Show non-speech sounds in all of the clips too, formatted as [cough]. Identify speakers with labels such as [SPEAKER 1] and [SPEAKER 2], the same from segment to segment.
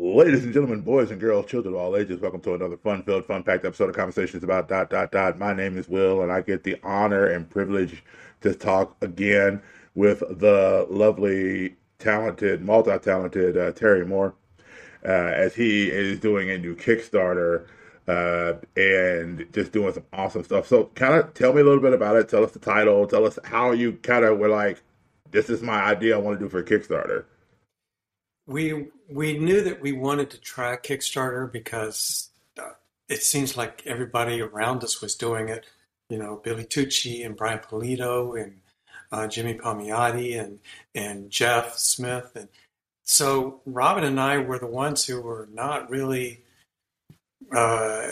[SPEAKER 1] Ladies and gentlemen, boys and girls, children of all ages, welcome to another fun-filled, fun-packed episode of Conversations about dot dot dot. My name is Will, and I get the honor and privilege to talk again with the lovely, talented, multi-talented uh, Terry Moore, uh, as he is doing a new Kickstarter uh, and just doing some awesome stuff. So, kind of tell me a little bit about it. Tell us the title. Tell us how you kind of were like, "This is my idea. I want to do for Kickstarter."
[SPEAKER 2] we we knew that we wanted to try Kickstarter because uh, it seems like everybody around us was doing it. You know, Billy Tucci and Brian Pulido and uh, Jimmy Palmiotti and and Jeff Smith and so Robin and I were the ones who were not really, uh,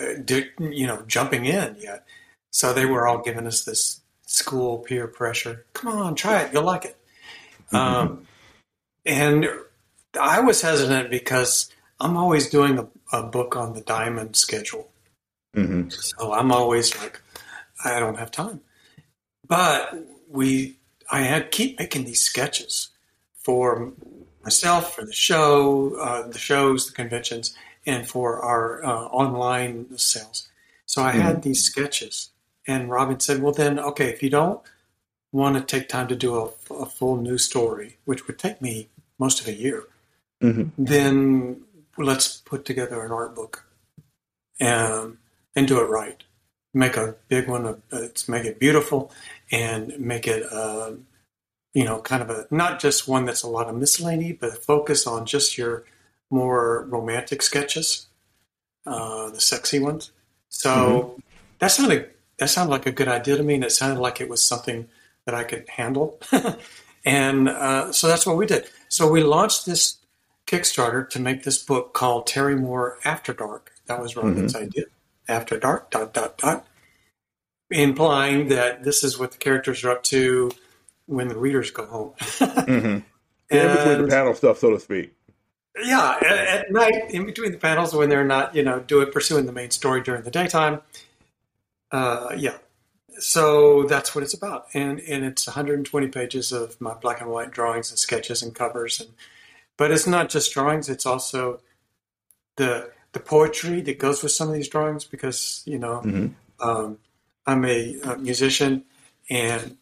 [SPEAKER 2] you know, jumping in yet. So they were all giving us this school peer pressure. Come on, try it. You'll like it. Mm-hmm. Um, and I was hesitant because I'm always doing a, a book on the diamond schedule. Mm-hmm. So I'm always like, I don't have time. But we, I had keep making these sketches for myself, for the show, uh, the shows, the conventions, and for our uh, online sales. So I mm-hmm. had these sketches, and Robin said, "Well, then, okay, if you don't want to take time to do a, a full new story, which would take me most of a year." Mm-hmm. then let's put together an art book and and do it right. Make a big one. Uh, let's make it beautiful and make it, uh, you know, kind of a not just one that's a lot of miscellany, but focus on just your more romantic sketches, uh, the sexy ones. So mm-hmm. that sounded that sounded like a good idea to me, and it sounded like it was something that I could handle. [laughs] and uh, so that's what we did. So we launched this Kickstarter to make this book called Terry Moore After Dark. That was Robin's mm-hmm. idea. After Dark, dot, dot, dot. Implying that this is what the characters are up to when the readers go home. [laughs]
[SPEAKER 1] mm-hmm. In between the panel stuff, so to speak.
[SPEAKER 2] Yeah, at, at, night, in between the panels, when they're not, you know, doing pursuing the main story during the daytime. Uh, yeah, so that's what it's about, and and it's 120 pages of my black and white drawings and sketches and covers and but it's not just drawings; it's also the the poetry that goes with some of these drawings. Because you know, mm-hmm. um, I'm a, a, musician, and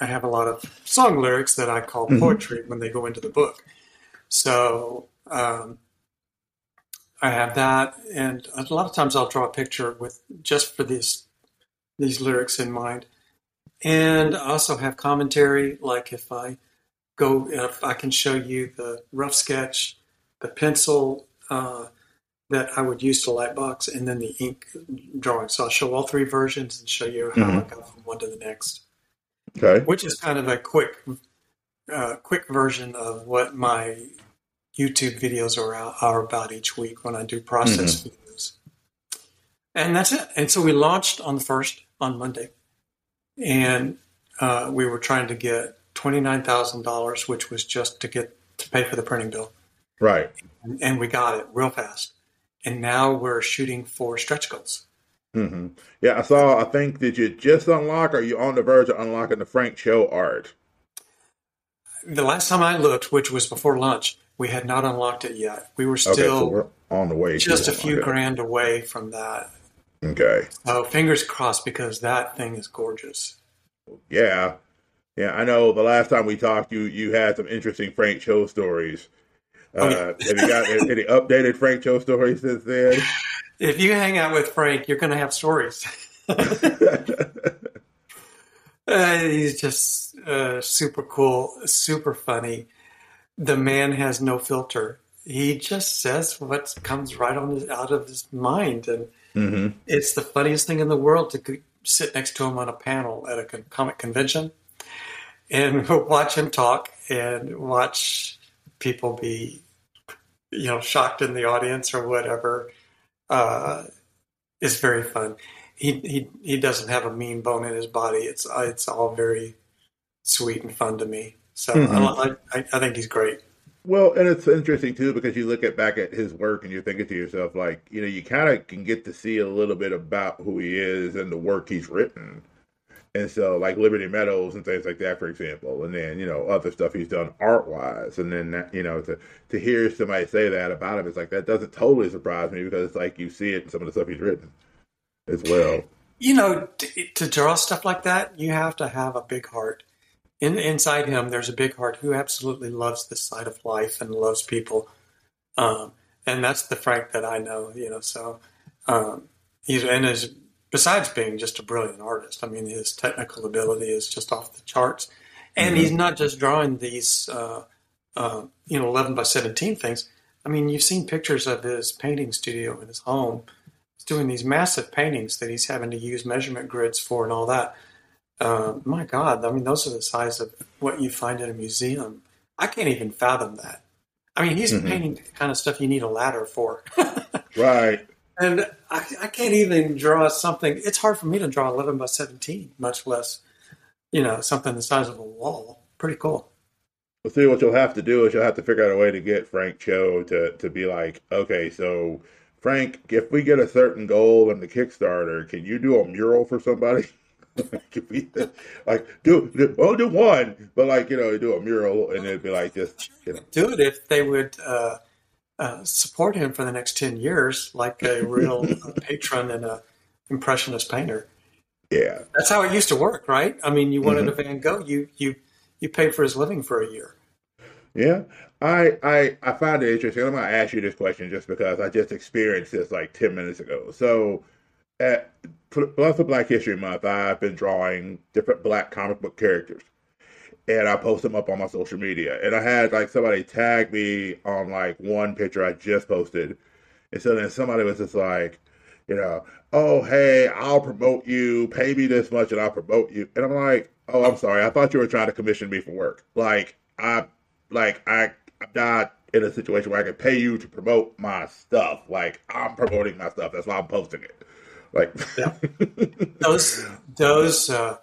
[SPEAKER 2] I have a lot of song lyrics that I call mm-hmm. poetry when they go into the book. So um, I have that, and a lot of times I'll draw a picture with just for these these lyrics in mind, and I also have commentary. Like if I go if I can show you the rough sketch, the pencil uh, that I would use to lightbox, and then the ink drawing. So I'll show all three versions and show you how mm-hmm. I go from one to the next.
[SPEAKER 1] Okay.
[SPEAKER 2] Which is kind of a quick, uh, quick version of what my YouTube videos are, are about each week when I do process mm-hmm. videos. And that's it. And so we launched on the first on Monday, and uh, we were trying to get $29,000, which was just to get to pay for the printing bill.
[SPEAKER 1] Right.
[SPEAKER 2] And, and we got it real fast. And now we're shooting for stretch goals.
[SPEAKER 1] Mm-hmm. Yeah, I saw. I think did you just unlock, or are you on the verge of unlocking the Frank Cho art?
[SPEAKER 2] The last time I looked, which was before lunch, we had not unlocked it yet. We were still okay, so
[SPEAKER 1] we're on the way,
[SPEAKER 2] just a few grand away from that.
[SPEAKER 1] Okay.
[SPEAKER 2] So fingers crossed because that thing is gorgeous.
[SPEAKER 1] Yeah, yeah, I know. The last time we talked, you you had some interesting Frank Cho stories. Oh, uh, have you got any updated Frank Cho stories since then? [laughs]
[SPEAKER 2] If you hang out with Frank, you're going to have stories. [laughs] uh, he's just uh, super cool, super funny. The man has no filter. He just says what comes right on his, out of his mind, and mm-hmm. it's the funniest thing in the world to sit next to him on a panel at a comic convention and [laughs] watch him talk and watch people be, you know, shocked in the audience or whatever uh, is very fun. He, he he doesn't have a mean bone in his body. It's it's all very sweet and fun to me. So mm-hmm. I, I, I think he's great.
[SPEAKER 1] Well, and it's interesting too because you look at back at his work and you're thinking to yourself like, you know, you kind of can get to see a little bit about who he is and the work he's written And so, like Liberty Meadows and things like that, for example, and then you know other stuff he's done art wise, and then that, you know to to hear somebody say that about him, it's like that doesn't totally surprise me because it's like you see it in some of the stuff he's written as well.
[SPEAKER 2] You know, to, to draw stuff like that, you have to have a big heart. In, inside him, there's a big heart who absolutely loves this side of life and loves people, um, and that's the Frank that I know. You know, so um, he's and is besides being just a brilliant artist, I mean, his technical ability is just off the charts. And mm-hmm. he's not just drawing these, uh, uh, you know, 11 by 17 things. I mean, you've seen pictures of his painting studio in his home. He's doing these massive paintings that he's having to use measurement grids for and all that. Uh, my God, I mean, those are the size of what you find in a museum. I can't even fathom that. I mean, he's mm-hmm. painting the kind of stuff you need a ladder for. [laughs]
[SPEAKER 1] right.
[SPEAKER 2] And I, I, can't even draw something. It's hard for me to draw 11 by 17, much less, you know, something the size of a wall. Pretty cool.
[SPEAKER 1] Well, see, what you'll have to do is you'll have to figure out a way to get Frank Cho to, to be like, okay, so Frank, if we get a certain goal in the Kickstarter, can you do a mural for somebody? [laughs] like do, do well do one, but like you know do a mural and it'd be like just you know
[SPEAKER 2] do it if they would uh, uh, support him for the next 10 years like a real [laughs] uh, patron and a impressionist painter.
[SPEAKER 1] Yeah.
[SPEAKER 2] That's how it used to work, right? I mean, you wanted mm-hmm. a Van Gogh, you you you paid for his living for a year.
[SPEAKER 1] Yeah. I I I find it interesting. I'm going to ask you this question just because I just experienced this like 10 minutes ago. So at Plus Black History Month, I've been drawing different black comic book characters and I post them up on my social media. And I had like somebody tag me on like one picture I just posted. And so then somebody was just like, you know, oh, hey, I'll promote you, pay me this much and I'll promote you. And I'm like, oh, I'm sorry. I thought you were trying to commission me for work. Like, I, like, I, I'm not in a situation where I can pay you to promote my stuff. Like, I'm promoting my stuff. That's why I'm posting it. Like,
[SPEAKER 2] yeah. [laughs] those, those, uh,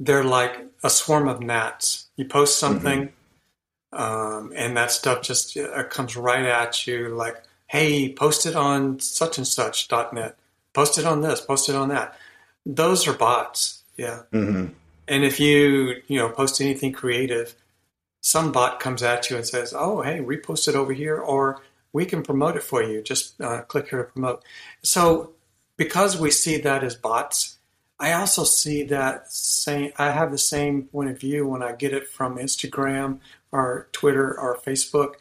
[SPEAKER 2] they're like a swarm of gnats. You post something, mm-hmm. um, and that stuff just uh, comes right at you. Like, hey, post it on such and such .net. Post it on this. Post it on that. Those are bots. Yeah.
[SPEAKER 1] Mm-hmm.
[SPEAKER 2] And if you you know post anything creative, some bot comes at you and says, "Oh, hey, repost it over here," or we can promote it for you. Just uh, click here to promote. So because we see that as bots, I also see that same. I have the same point of view when I get it from Instagram or Twitter or Facebook,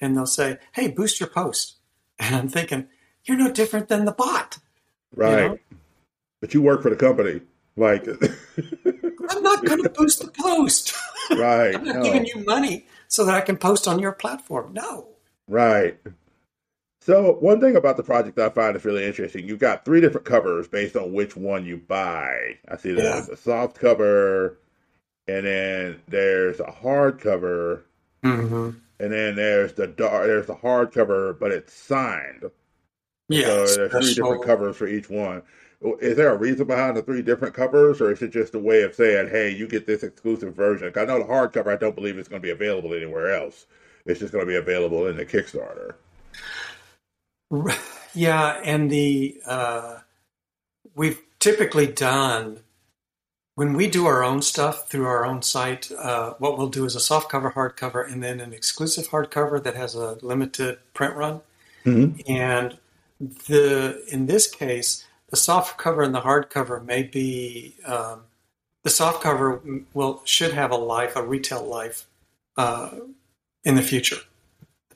[SPEAKER 2] and they'll say, "Hey, boost your post," [laughs] and I'm thinking, "You're no different than the bot."
[SPEAKER 1] Right. You know? But you work for the company. Like, [laughs]
[SPEAKER 2] I'm not going to boost the post. [laughs]
[SPEAKER 1] Right.
[SPEAKER 2] I'm not no. giving you money so that I can post on your platform. No.
[SPEAKER 1] Right. So one thing about the project I find is really interesting. You've got three different covers based on which one you buy. I see there's yeah. a soft cover, and then there's a hard cover,
[SPEAKER 2] mm-hmm.
[SPEAKER 1] and then there's the dark. There's the hard cover, but it's signed.
[SPEAKER 2] Yeah,
[SPEAKER 1] so there's three different covers for each one. Is there a reason behind the three different covers, or is it just a way of saying, "Hey, you get this exclusive version"? I know the hardcover. I don't believe it's going to be available anywhere else. It's just going to be available in the Kickstarter.
[SPEAKER 2] Yeah, and the uh, we've typically done when we do our own stuff through our own site. Uh, what we'll do is a soft cover, hardcover, and then an exclusive hardcover that has a limited print run.
[SPEAKER 1] Mm-hmm.
[SPEAKER 2] And the in this case, the soft cover and the hardcover may be um, the soft cover will should have a life, a retail life uh, in the future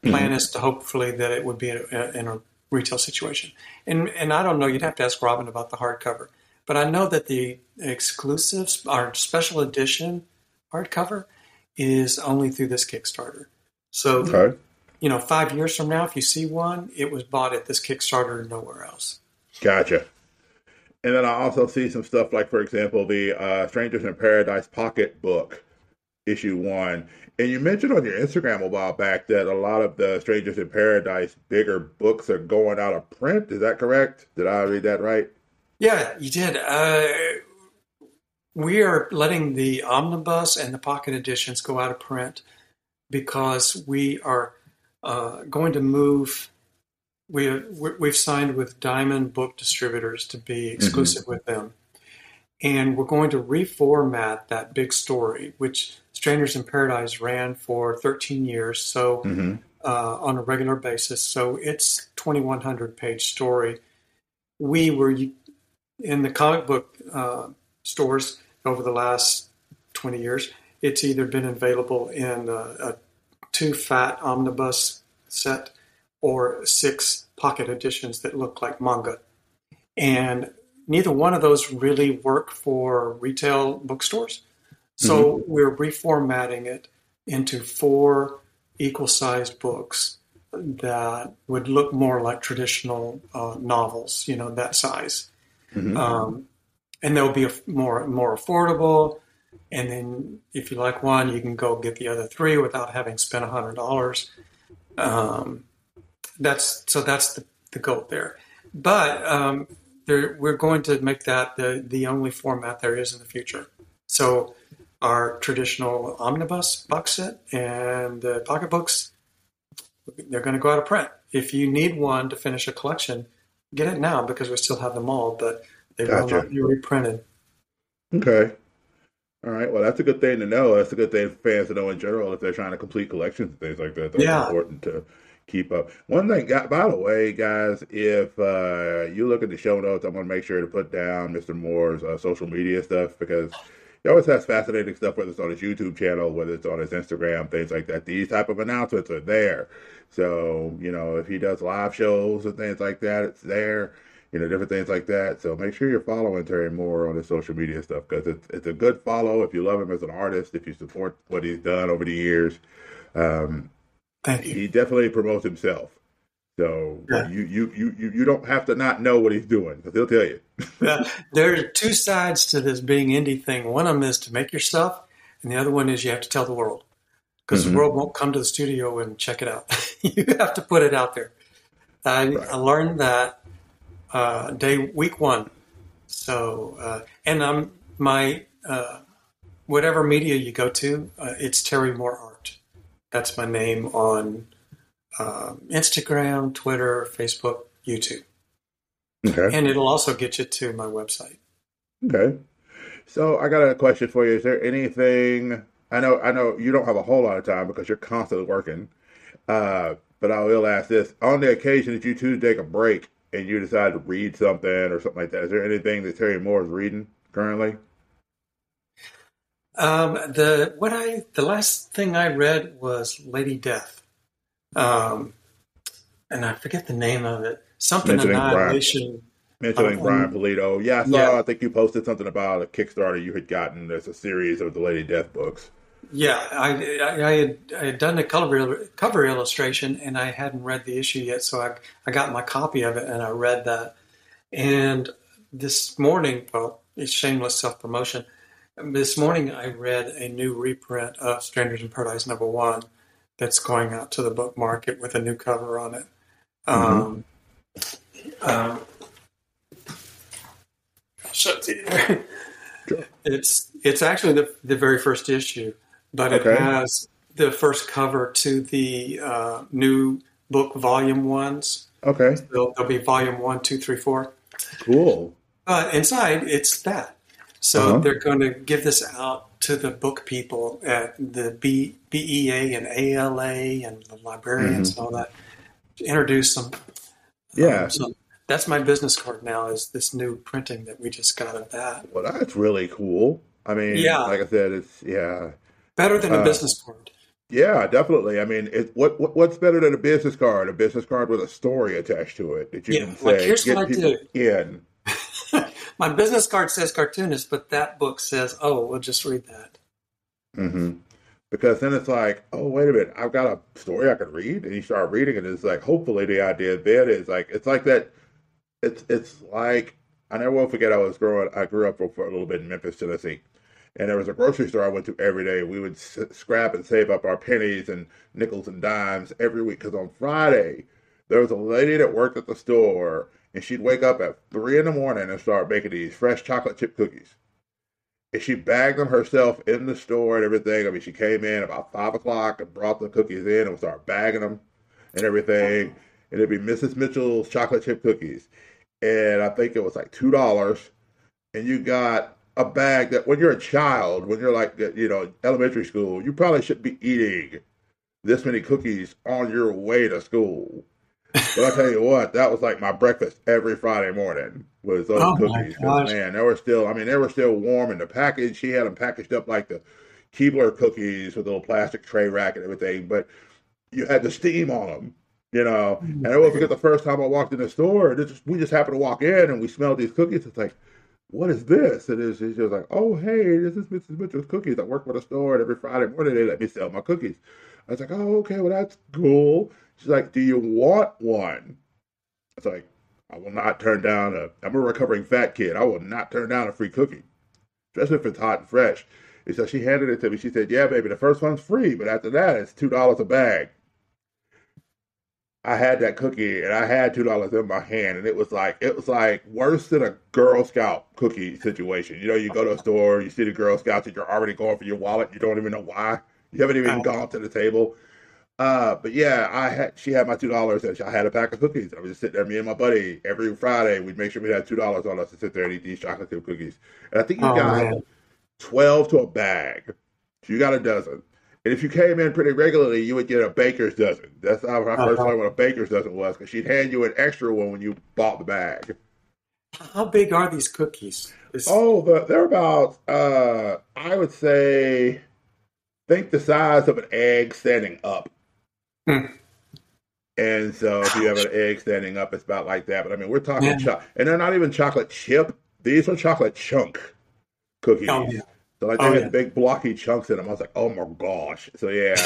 [SPEAKER 2] plan mm-hmm. is to hopefully that it would be in a, in a, retail situation. And and I don't know. You'd have to ask Robin about the hardcover. But I know that the exclusive our special edition hardcover is only through this Kickstarter. So, okay. you know, five years from now, if you see one, it was bought at this Kickstarter and nowhere else.
[SPEAKER 1] Gotcha. And then I also see some stuff like, for example, the uh, Strangers in Paradise pocket book, issue one. And you mentioned on your Instagram a while back that a lot of the Strangers in Paradise bigger books are going out of print. Is that correct? Did I read that right?
[SPEAKER 2] Yeah, you did. Uh, we are letting the omnibus and the pocket editions go out of print because we are uh, going to move. We we've signed with Diamond Book Distributors to be exclusive mm-hmm. with them, and we're going to reformat that big story, which Strangers in Paradise ran for 13 years, so
[SPEAKER 1] Mm-hmm.
[SPEAKER 2] uh, on a regular basis. So it's 2,100 page story. We were in the comic book uh, stores over the last 20 years. It's either been available in a, a two fat omnibus set or six pocket editions that look like manga. And neither one of those really work for retail bookstores. So we're reformatting it into four equal sized books that would look more like traditional uh, novels, you know, that size.
[SPEAKER 1] Mhm.
[SPEAKER 2] Um, and they'll be a, more more affordable. And then if you like one, you can go get the other three without having spent a hundred dollars. Um, that's so that's the, the goal there. But um, there, we're going to make that the the only format there is in the future. So our traditional omnibus box set and the pocketbooks, they're going to go out of print. If you need one to finish a collection, get it now because we still have them all, but they will not be reprinted.
[SPEAKER 1] Okay. All right. Well, that's a good thing to know. That's a good thing for fans to know in general if they're trying to complete collections and things like that. That's
[SPEAKER 2] Yeah.
[SPEAKER 1] important to keep up. One thing, by the way, guys, if uh, you look at the show notes, I'm going to make sure to put down Mr. Moore's uh, social media stuff because he always has fascinating stuff, whether it's on his YouTube channel, whether it's on his Instagram, things like that. These type of announcements are there. So, you know, if he does live shows and things like that, it's there you know, different things like that. So make sure you're following Terry Moore on his social media stuff because it's it's a good follow if you love him as an artist, if you support what he's done over the years. Um,
[SPEAKER 2] Thank you.
[SPEAKER 1] he definitely promotes himself. So
[SPEAKER 2] Yeah.
[SPEAKER 1] you, you you you don't have to not know what he's doing because he'll tell you. [laughs]
[SPEAKER 2] Uh, there are two sides to this being indie thing. One of them is to make your stuff, and the other one is you have to tell the world because
[SPEAKER 1] Mhm.
[SPEAKER 2] the world won't come to the studio and check it out. [laughs] you have to put it out there. I,
[SPEAKER 1] Right.
[SPEAKER 2] I learned that uh, day week one. So, uh, and I'm my uh, whatever media you go to, uh, it's Terry Moore Art. That's my name on Instagram, Twitter, Facebook, YouTube,
[SPEAKER 1] Okay.
[SPEAKER 2] and it'll also get you to my website.
[SPEAKER 1] Okay. So I got a question for you. Is there anything I know I know you don't have a whole lot of time because you're constantly working. Uh, but I will ask this. On the occasion that you choose to take a break and you decide to read something or something like that, is there anything that Terry Moore is reading currently?
[SPEAKER 2] Um, the what I the last thing I read was Lady Death, um, and I forget the name of it. Something
[SPEAKER 1] Mentioning Brian. Mentioning
[SPEAKER 2] Um,
[SPEAKER 1] Brian Pulido. Yeah, I saw
[SPEAKER 2] yeah.
[SPEAKER 1] I think you posted something about a Kickstarter you had gotten. There's a series of the Lady Death books.
[SPEAKER 2] Yeah, I, I, I had I had done the cover cover illustration and I hadn't read the issue yet, so I I got my copy of it and I read that. And this morning, well, it's shameless self promotion. This morning, I read a new reprint of Strangers in Paradise number one that's going out to the book market with a new cover on it. Um, um, so [laughs] it's it's actually the the very first issue, but it
[SPEAKER 1] Okay.
[SPEAKER 2] has the first cover to the uh, new book volume ones.
[SPEAKER 1] Okay,
[SPEAKER 2] There'll, there'll be volume one, two, three, four.
[SPEAKER 1] cool.
[SPEAKER 2] But inside, it's that. So
[SPEAKER 1] Uh-huh.
[SPEAKER 2] they're going to give this out to the book people at the B, BEA and ALA and the librarians and all that. To introduce them.
[SPEAKER 1] Yeah.
[SPEAKER 2] Um, so that's my business card now. Is this new printing that we just got of that?
[SPEAKER 1] Well, that's really cool. I mean,
[SPEAKER 2] Yeah.
[SPEAKER 1] like I said, it's yeah.
[SPEAKER 2] Better than a
[SPEAKER 1] Uh,
[SPEAKER 2] business card.
[SPEAKER 1] Yeah, definitely. I mean, it, what, what what's better than a business card? A business card with a story attached to it that you
[SPEAKER 2] Yeah,
[SPEAKER 1] can say
[SPEAKER 2] like, here's
[SPEAKER 1] get
[SPEAKER 2] what I
[SPEAKER 1] people in.
[SPEAKER 2] My business card says cartoonist, but that book says, "Oh, we'll just read that."
[SPEAKER 1] hmm Because then it's like, oh wait a minute, I've got a story I could read, and you start reading it. And it's like, hopefully, the idea then is like, it's like that. It's it's like I never will forget. I was growing. I grew up for, for a little bit in Memphis, Tennessee, and there was a grocery store I went to every day. We would s- scrap and save up our pennies and nickels and dimes every week. Because on Friday, there was a lady that worked at the store, and she'd wake up at three in the morning and start making these fresh chocolate chip cookies. And she bagged them herself in the store and everything. I mean, she came in about five o'clock and brought the cookies in and would start bagging them and everything. And it'd be Mrs. Mitchell's chocolate chip cookies. And I think it was like two dollars. And you got a bag that when you're a child, when you're like you know elementary school, you probably shouldn't be eating this many cookies on your way to school. But I tell you what, that was like my breakfast every Friday morning was those
[SPEAKER 2] Oh
[SPEAKER 1] cookies.
[SPEAKER 2] my gosh.
[SPEAKER 1] man, they were still, I mean, they were still warm in the package. She had them packaged up like the Keebler cookies with a little plastic tray rack and everything, but you had the steam on them, you know. Mm-hmm. And I won't forget the first time I walked in the store. Just, we just happened to walk in and we smelled these cookies. It's like, what is this? And it's, it's just like, oh, hey, this is Mrs. Mitchell's cookies. I work for the store, and every Friday morning they let me sell my cookies. I was like, oh, okay, well, that's cool. She's like, do you want one? It's like, I will not turn down a, I'm a recovering fat kid. I will not turn down a free cookie, especially if it's hot and fresh. And so she handed it to me. She said, yeah, baby, the first one's free, but after that, it's $2 a bag. I had that cookie and I had two dollars in my hand and it was like it was like worse than a Girl Scout cookie situation. You know, you go to a store, you see the Girl Scouts and you're already going for your wallet, you don't even know why. You haven't even gone to the table. Uh, but yeah, I had she had my two dollars and I had a pack of cookies. I was just sitting there, me and my buddy, every Friday we'd make sure we had two dollars on us to sit there and eat these chocolate chip cookies. And I think you
[SPEAKER 2] Oh
[SPEAKER 1] got
[SPEAKER 2] man.
[SPEAKER 1] twelve to a bag. So you got a dozen. And if you came in pretty regularly, you would get a baker's dozen. That's how I first
[SPEAKER 2] Uh-huh.
[SPEAKER 1] learned what a baker's dozen was, because she'd hand you an extra one when you bought the bag.
[SPEAKER 2] How big are these cookies? Is,
[SPEAKER 1] Oh, the, they're about, uh, I would say, think the size of an egg standing up.
[SPEAKER 2] Hmm.
[SPEAKER 1] And so if you have an egg standing up, it's about like that. But I mean, we're talking
[SPEAKER 2] Yeah.
[SPEAKER 1] chocolate, and they're not even chocolate chip. These are chocolate chunk cookies.
[SPEAKER 2] Oh, yeah.
[SPEAKER 1] So like they
[SPEAKER 2] Oh,
[SPEAKER 1] had
[SPEAKER 2] yeah.
[SPEAKER 1] big blocky chunks in them. I was like, oh my gosh. So yeah,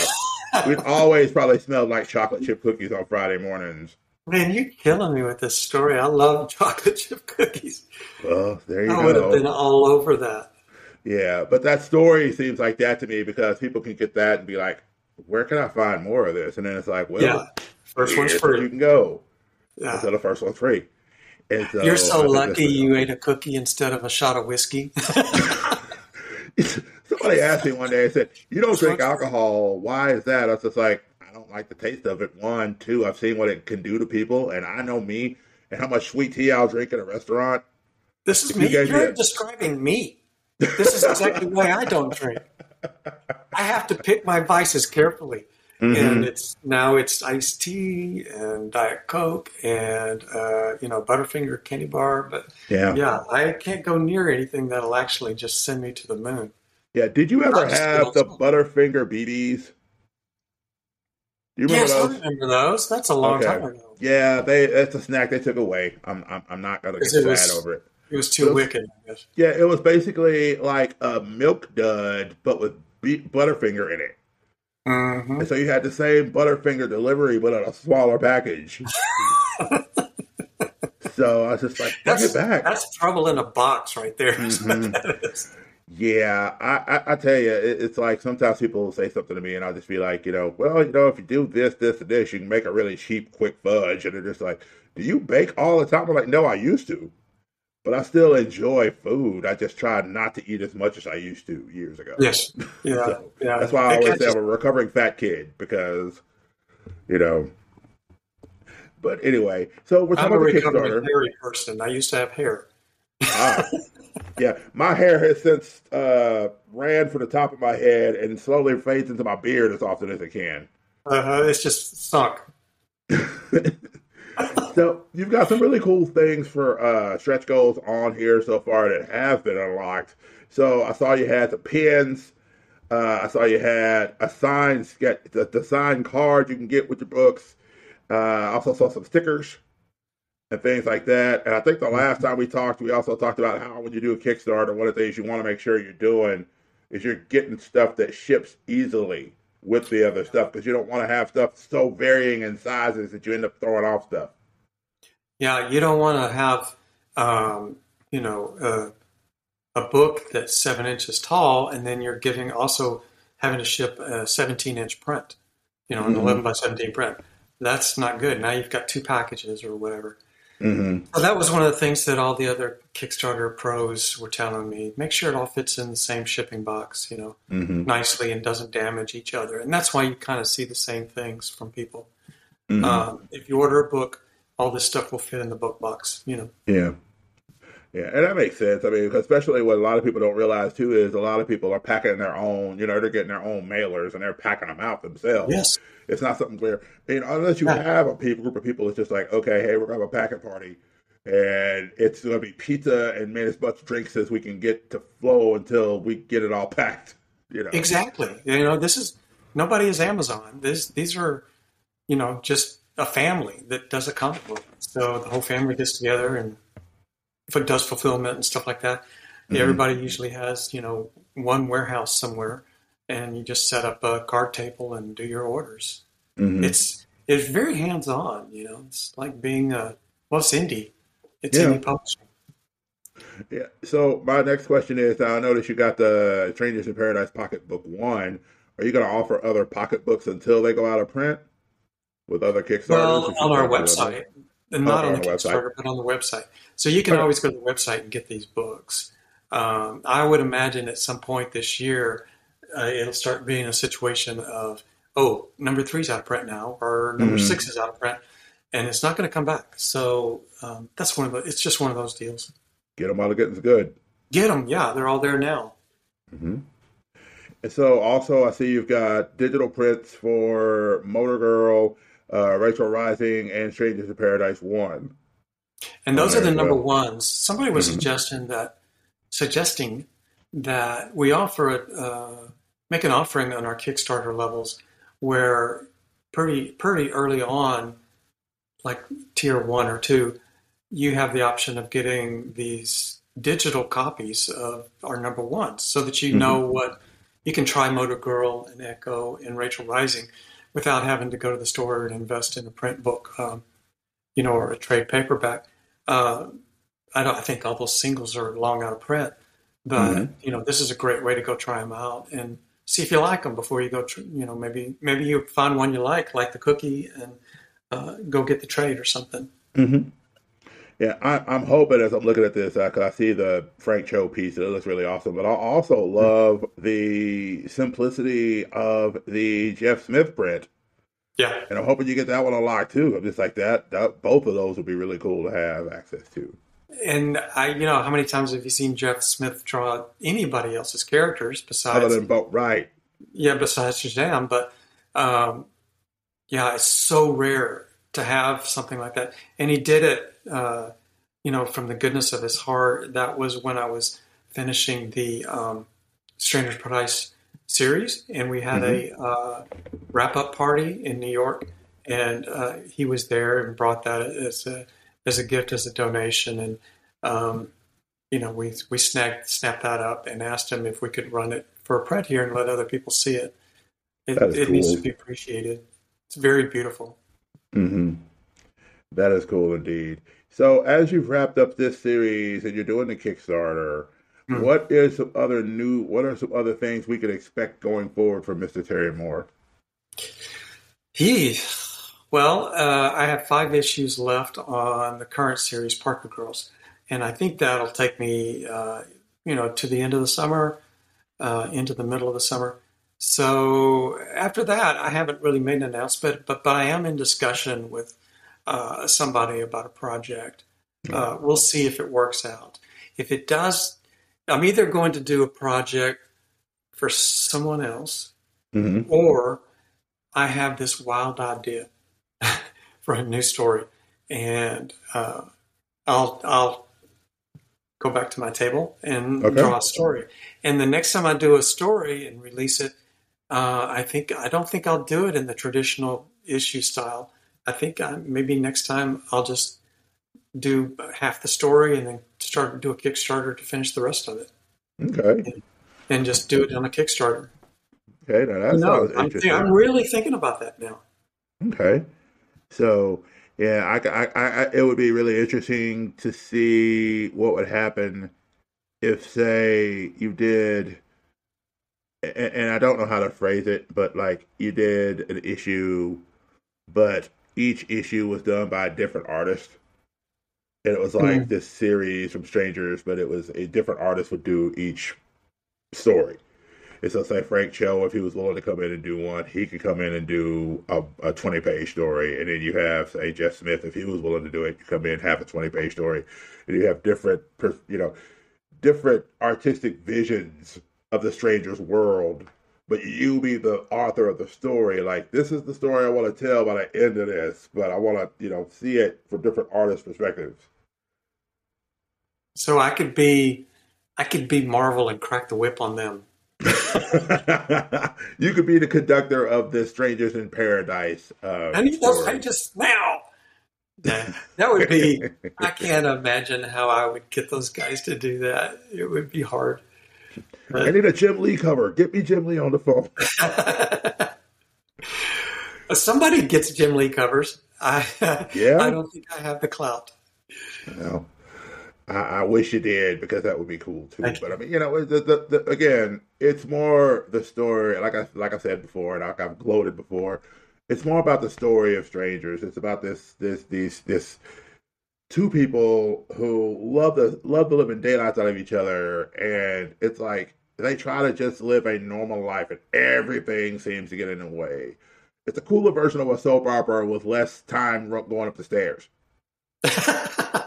[SPEAKER 1] we'd always probably smelled like chocolate chip cookies on Friday mornings.
[SPEAKER 2] Man, you're killing me with this story. I love chocolate chip cookies.
[SPEAKER 1] Well, there you go.
[SPEAKER 2] I would have been all over that.
[SPEAKER 1] Yeah, but that story seems like that to me because people can get that and be like, where can I find more of this? And then it's like, well,
[SPEAKER 2] Yeah. First one's
[SPEAKER 1] where you can go.
[SPEAKER 2] Yeah.
[SPEAKER 1] So the first one's free. And so
[SPEAKER 2] You're so lucky you ate a cookie instead of a shot of whiskey. [laughs] [laughs]
[SPEAKER 1] Somebody asked me one day, I said, You don't drink alcohol. Why is that? I was just like, I don't like the taste of it. One, two, I've seen what it can do to people, and I know me and how much sweet tea I'll drink in a restaurant.
[SPEAKER 2] This is
[SPEAKER 1] If you
[SPEAKER 2] me.
[SPEAKER 1] guys
[SPEAKER 2] You're describing me. This is exactly why I don't drink. [laughs] I have to pick my vices carefully.
[SPEAKER 1] Mm-hmm.
[SPEAKER 2] And it's now it's iced tea and Diet Coke and uh, you know Butterfinger candy bar, but
[SPEAKER 1] Yeah.
[SPEAKER 2] yeah, I can't go near anything that'll actually just send me to the moon.
[SPEAKER 1] Yeah. Did you ever have the
[SPEAKER 2] so-
[SPEAKER 1] Butterfinger BBs? Do you remember
[SPEAKER 2] Yes, I
[SPEAKER 1] those?
[SPEAKER 2] remember those. That's a long
[SPEAKER 1] Okay.
[SPEAKER 2] time ago.
[SPEAKER 1] Yeah, they it's a snack they took away. I'm I'm, I'm not gonna get sad over it.
[SPEAKER 2] It was too
[SPEAKER 1] Those-
[SPEAKER 2] wicked. I guess.
[SPEAKER 1] Yeah, it was basically like a milk dud, but with be- Butterfinger in it.
[SPEAKER 2] hmm
[SPEAKER 1] And so you had the same Butterfinger delivery, but in a smaller package. [laughs] so I was just like, bring
[SPEAKER 2] That's
[SPEAKER 1] it back.
[SPEAKER 2] that's trouble in a box right there. [laughs]
[SPEAKER 1] Mhm. Yeah, I, I, I tell you, it, it's like sometimes people will say something to me, and I'll just be like, you know, well, you know, if you do this, this, and this, you can make a really cheap, quick fudge. And they're just like, do you bake all the time? I'm like, no, I used to, but I still enjoy food. I just try not to eat as much as I used to years ago.
[SPEAKER 2] Yes. [laughs] Yeah.
[SPEAKER 1] So,
[SPEAKER 2] yeah.
[SPEAKER 1] That's why I always say I'm a recovering fat kid because, you know. But anyway, so we're
[SPEAKER 2] I'm
[SPEAKER 1] talking
[SPEAKER 2] a
[SPEAKER 1] about the
[SPEAKER 2] recovering hairy person. I used to have hair.
[SPEAKER 1] Ah, [laughs] yeah, my hair has since uh, ran from the top of my head and slowly fades into my beard as often as it can.
[SPEAKER 2] Uh-huh. it's just sunk. [laughs]
[SPEAKER 1] so you've got some really cool things for uh, stretch goals on here so far that have been unlocked. So I saw you had the pins. Uh, I saw you had a sketch, the, the signed card you can get with your books. Uh, I also saw some stickers and things like that. And I think the last time we talked, we also talked about how when you do a Kickstarter, one of the things you want to make sure you're doing is you're getting stuff that ships easily with the other stuff because you don't want to have stuff so varying in sizes that you end up throwing off stuff.
[SPEAKER 2] Yeah, you don't want to have, um, you know, uh, a book that's seven inches tall, and then you're giving also having to ship a 17 inch print, you know, an
[SPEAKER 1] Mhm.
[SPEAKER 2] 11 by 17 print. That's not good. Now you've got two packages or whatever.
[SPEAKER 1] Mm-hmm.
[SPEAKER 2] So that was one of the things that all the other Kickstarter pros were telling me. Make sure it all fits in the same shipping box, you know,
[SPEAKER 1] Mm-hmm.
[SPEAKER 2] nicely and doesn't damage each other. And that's why you kind of see the same things from people.
[SPEAKER 1] Mm-hmm.
[SPEAKER 2] Um, if you order a book, all this stuff will fit in the book box, you know.
[SPEAKER 1] yeah. Yeah, and that makes sense. I mean, especially what a lot of people don't realize too is a lot of people are packing their own. You know, they're getting their own mailers and they're packing them out themselves.
[SPEAKER 2] Yes,
[SPEAKER 1] it's not something where I mean, unless you have a people, group of people, it's just like, okay, hey, we're gonna have a packing party, and it's gonna be pizza and man as much drinks as we can get to flow until we get it all packed. You know,
[SPEAKER 2] exactly. You know, this is nobody is Amazon. This these are, you know, just a family that does a comic book. So the whole family gets together and it does fulfillment and stuff like that. Mm-hmm. Everybody usually has, you know, one warehouse somewhere, and you just set up a card table and do your orders. Mm-hmm. It's it's very hands on, you know. It's like being a well, it's indie. It's yeah. indie publishing.
[SPEAKER 1] Yeah. So my next question is: I noticed you got the Strangers in Paradise Pocketbook One. Are you going to offer other pocketbooks until they go out of print with other Kickstarters?
[SPEAKER 2] Well, on our website, and not on, on the Kickstarter, website. but on the website. So you can okay. always go to the website and get these books. Um, I would imagine at some point this year, uh, it'll start being a situation of, oh, number three's out of print now, or number mm-hmm. six is out of print, and it's not going to come back. So um, that's one of the. It's just one of those deals.
[SPEAKER 1] Get them while the getting's good.
[SPEAKER 2] Get them, yeah, they're all there now.
[SPEAKER 1] Mm-hmm. And so, also, I see you've got digital prints for Motor Girl, uh, Rachel Rising, and Strangers in Paradise One.
[SPEAKER 2] And those are the number well. ones. Somebody was mm-hmm. suggesting that suggesting that we offer a, uh, make an offering on our Kickstarter levels where pretty pretty early on, like tier one or two, you have the option of getting these digital copies of our number ones, so that you mm-hmm. know what you can try Motor Girl and Echo and Rachel Rising without having to go to the store and invest in a print book. Um, you know, or a trade paperback. Uh, I don't. I think all those singles are long out of print, but mm-hmm. you know, this is a great way to go try them out and see if you like them before you go. Tr- you know, maybe maybe you find one you like, like the cookie, and uh, go get the trade or something.
[SPEAKER 1] Mm-hmm. Yeah, I, am hoping as I'm looking at this because uh, I see the Frank Cho piece, it looks really awesome. But I also love the simplicity of the Jeff Smith print
[SPEAKER 2] yeah.
[SPEAKER 1] And I'm hoping you get that one unlocked too. I'm just like that, that Bone of those would be really cool to have access to.
[SPEAKER 2] And I, you know, how many times have you seen Jeff Smith draw anybody else's characters besides
[SPEAKER 1] other than both right?
[SPEAKER 2] Yeah, besides Shazam, but um, yeah, it's so rare to have something like that. And he did it, uh, you know, from the goodness of his heart. That was when I was finishing the um, Stranger's Paradise series, and we had mm-hmm. a uh, wrap up party in New York, and uh, he was there and brought that as a as a gift as a donation, and um, you know we we snagged snapped that up and asked him if we could run it for a print here and let other people see it. It, it cool. needs to be appreciated. It's very beautiful.
[SPEAKER 1] Mm-hmm. That is cool indeed. So, as you've wrapped up this series and you're doing the Kickstarter, Hmm. What is some other new? What are some other things we could expect going forward from Mister Terry Moore?
[SPEAKER 2] He, well, uh, I have five issues left on the current series, Parker Girls, and I think that'll take me, uh, you know, to the end of the summer, uh, into the middle of the summer. So after that, I haven't really made an announcement, but but I am in discussion with uh, somebody about a project. Uh, we'll see if it works out. If it does, I'm either going to do a project for someone else, mm-hmm. or I have this wild idea [laughs] for a new story, and uh, I'll I'll go back to my table and okay. draw a story. And the next time I do a story and release it, uh, I think I don't think I'll do it in the traditional issue style. I think I, maybe next time I'll just do half the story and then start do a Kickstarter to finish the rest of it.
[SPEAKER 1] Okay.
[SPEAKER 2] And, and just do it on a Kickstarter.
[SPEAKER 1] Okay, now that no,
[SPEAKER 2] I'm. I'm really thinking about that now.
[SPEAKER 1] Okay, so yeah, I, I, I, it would be really interesting to see what would happen if, say, you did, and, and I don't know how to phrase it, but like you did an issue, but each issue was done by a different artist and it was like mm. this series from strangers, but it was a different artist would do each story. And so say Frank Cho, if he was willing to come in and do one, he could come in and do a, a 20 page story. And then you have, say, Jeff Smith, if he was willing to do it, you come in, have a 20 page story. And you have different, you know, different artistic visions of the stranger's world. But you be the author of the story. Like, this is the story I want to tell by the end of this, but I want to, you know, see it from different artists' perspectives.
[SPEAKER 2] So I could be, I could be Marvel and crack the whip on them. [laughs]
[SPEAKER 1] you could be the conductor of the Strangers in Paradise.
[SPEAKER 2] I need those pages now. That, that would be. I [laughs] can't imagine how I would get those guys to do that. It would be hard.
[SPEAKER 1] I need a Jim Lee cover. Get me Jim Lee on the phone. [laughs]
[SPEAKER 2] Somebody gets Jim Lee covers. I [laughs] yeah. I don't think I have the clout.
[SPEAKER 1] No. I, I, wish you did because that would be cool too. But I mean, you know, the, the, the, again, it's more the story. Like I like I said before, and like I've gloated before. It's more about the story of strangers. It's about this this these this two people who love the love the living daylights out of each other, and it's like they try to just live a normal life, and everything seems to get in the way. It's a cooler version of a soap opera with less time going up the stairs. [laughs]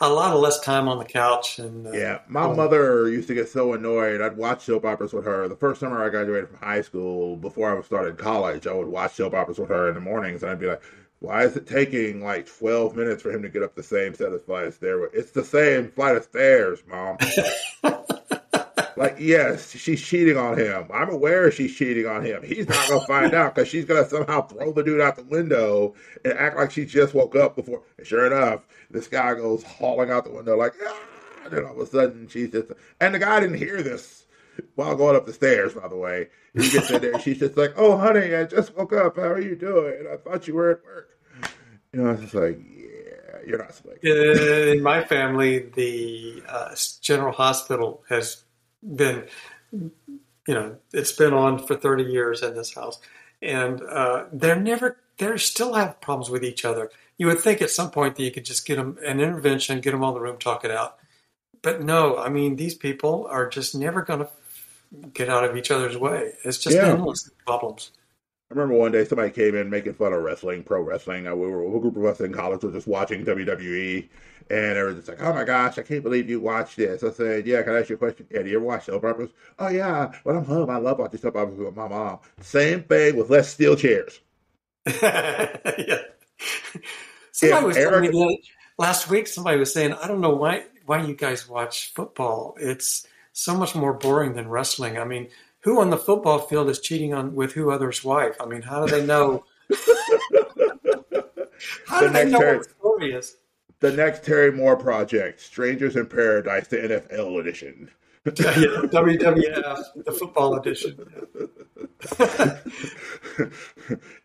[SPEAKER 2] a lot of less time on the couch. And uh,
[SPEAKER 1] yeah, my mother used to get so annoyed. I'd watch soap operas with her. The first summer I graduated from high school, before I started college, I would watch soap operas with her in the mornings, and I'd be like, "Why is it taking like twelve minutes for him to get up the same set of flight of stairs? It's the same flight of stairs, mom." [laughs] like, yes, she's cheating on him. I'm aware she's cheating on him. He's not gonna find out because she's gonna somehow throw the dude out the window and act like she just woke up before. And sure enough, this guy goes hauling out the window like, ah! and then all of a sudden she's just, and the guy didn't hear this while going up the stairs. By the way, he gets in there. She's just like, "Oh, honey, I just woke up. How are you doing? I thought you were at work." You know, it's just like, yeah, you're not slick.
[SPEAKER 2] In my family, the uh, General Hospital has been, you know, it's been on for 30 years in this house, and uh, they're never, they still have problems with each other you would think at some point that you could just get them an intervention, get them in the room, talk it out. But no, I mean, these people are just never going to get out of each other's way. It's just yeah. endless problems.
[SPEAKER 1] I remember one day somebody came in making fun of wrestling, pro wrestling. Uh, we were a group of us in college were just watching WWE, and they were just like, "Oh my gosh, I can't believe you watch this." I said, "Yeah, can I ask you a question? Yeah, do you ever watch soap operas?" "Oh yeah, when I'm home, I love watching soap operas with my mom." Same thing with less steel chairs. [laughs]
[SPEAKER 2] yeah. Somebody was Eric, telling me last week. Somebody was saying, "I don't know why why you guys watch football. It's so much more boring than wrestling. I mean, who on the football field is cheating on with who other's wife? I mean, how do they know? [laughs] how do the they know Terry, what the story is?"
[SPEAKER 1] The next Terry Moore project, Strangers in Paradise, the NFL edition.
[SPEAKER 2] WWF, the football edition.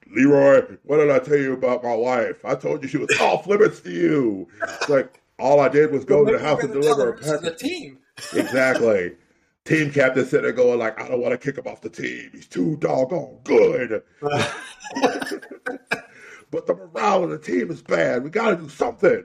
[SPEAKER 2] [laughs]
[SPEAKER 1] Leroy, what did I tell you about my wife? I told you she was off limits to you. Like all I did was go well, to the house and deliver a package.
[SPEAKER 2] The team.
[SPEAKER 1] Exactly. Team captain sitting there going like, I don't want to kick him off the team. He's too doggone good. [laughs] but the morale of the team is bad. We got to do something.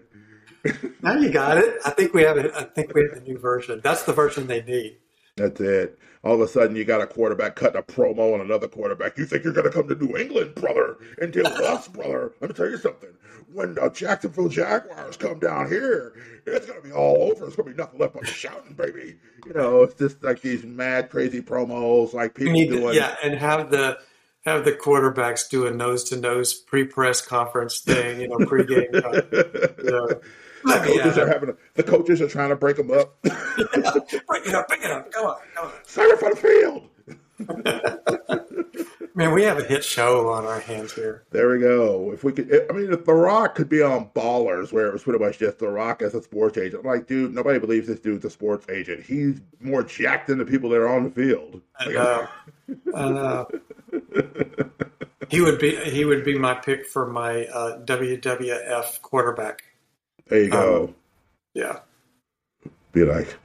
[SPEAKER 2] now you got it. I think we have it. I think we have the new version. That's the version they need.
[SPEAKER 1] That's it. All of a sudden, you got a quarterback cutting a promo on another quarterback. You think you're going to come to New England, brother, and deal with us, brother? Let me tell you something. When the Jacksonville Jaguars come down here, it's going to be all over. It's going to be nothing left but shouting, baby. You know, it's just like these mad, crazy promos, like people doing.
[SPEAKER 2] yeah, and have the have the quarterbacks do a nose to nose pre press conference thing, you know, pregame. [laughs] you know,
[SPEAKER 1] the coaches are having a, the coaches are trying to break them up. [laughs]
[SPEAKER 2] break it up, break it up. Come on, come on.
[SPEAKER 1] For the field. [laughs]
[SPEAKER 2] Man, we have a hit show on our hands here.
[SPEAKER 1] There we go. If we could, I mean, if The Rock could be on Ballers, where it was pretty much just The Rock as a sports agent, I'm like, dude, nobody believes this dude's a sports agent. He's more jacked than the people that are on the field.
[SPEAKER 2] I know. I know. he would be he would be my pick for my uh, WWF quarterback.
[SPEAKER 1] There you go. Um,
[SPEAKER 2] yeah.
[SPEAKER 1] Be like,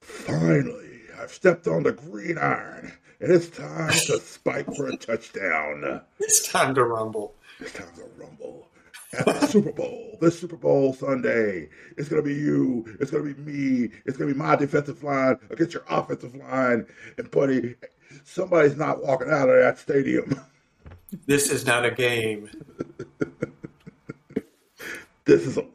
[SPEAKER 1] finally, I've stepped on the green iron, and it's time to spike for a touchdown. [laughs]
[SPEAKER 2] It's time to rumble.
[SPEAKER 1] It's time to rumble. at the Super Bowl, this Super Bowl Sunday. It's going to be you. It's going to be me. It's going to be my defensive line against your offensive line. And, buddy, somebody's not walking out of that stadium.
[SPEAKER 2] This is not a game. [laughs]
[SPEAKER 1] this is a.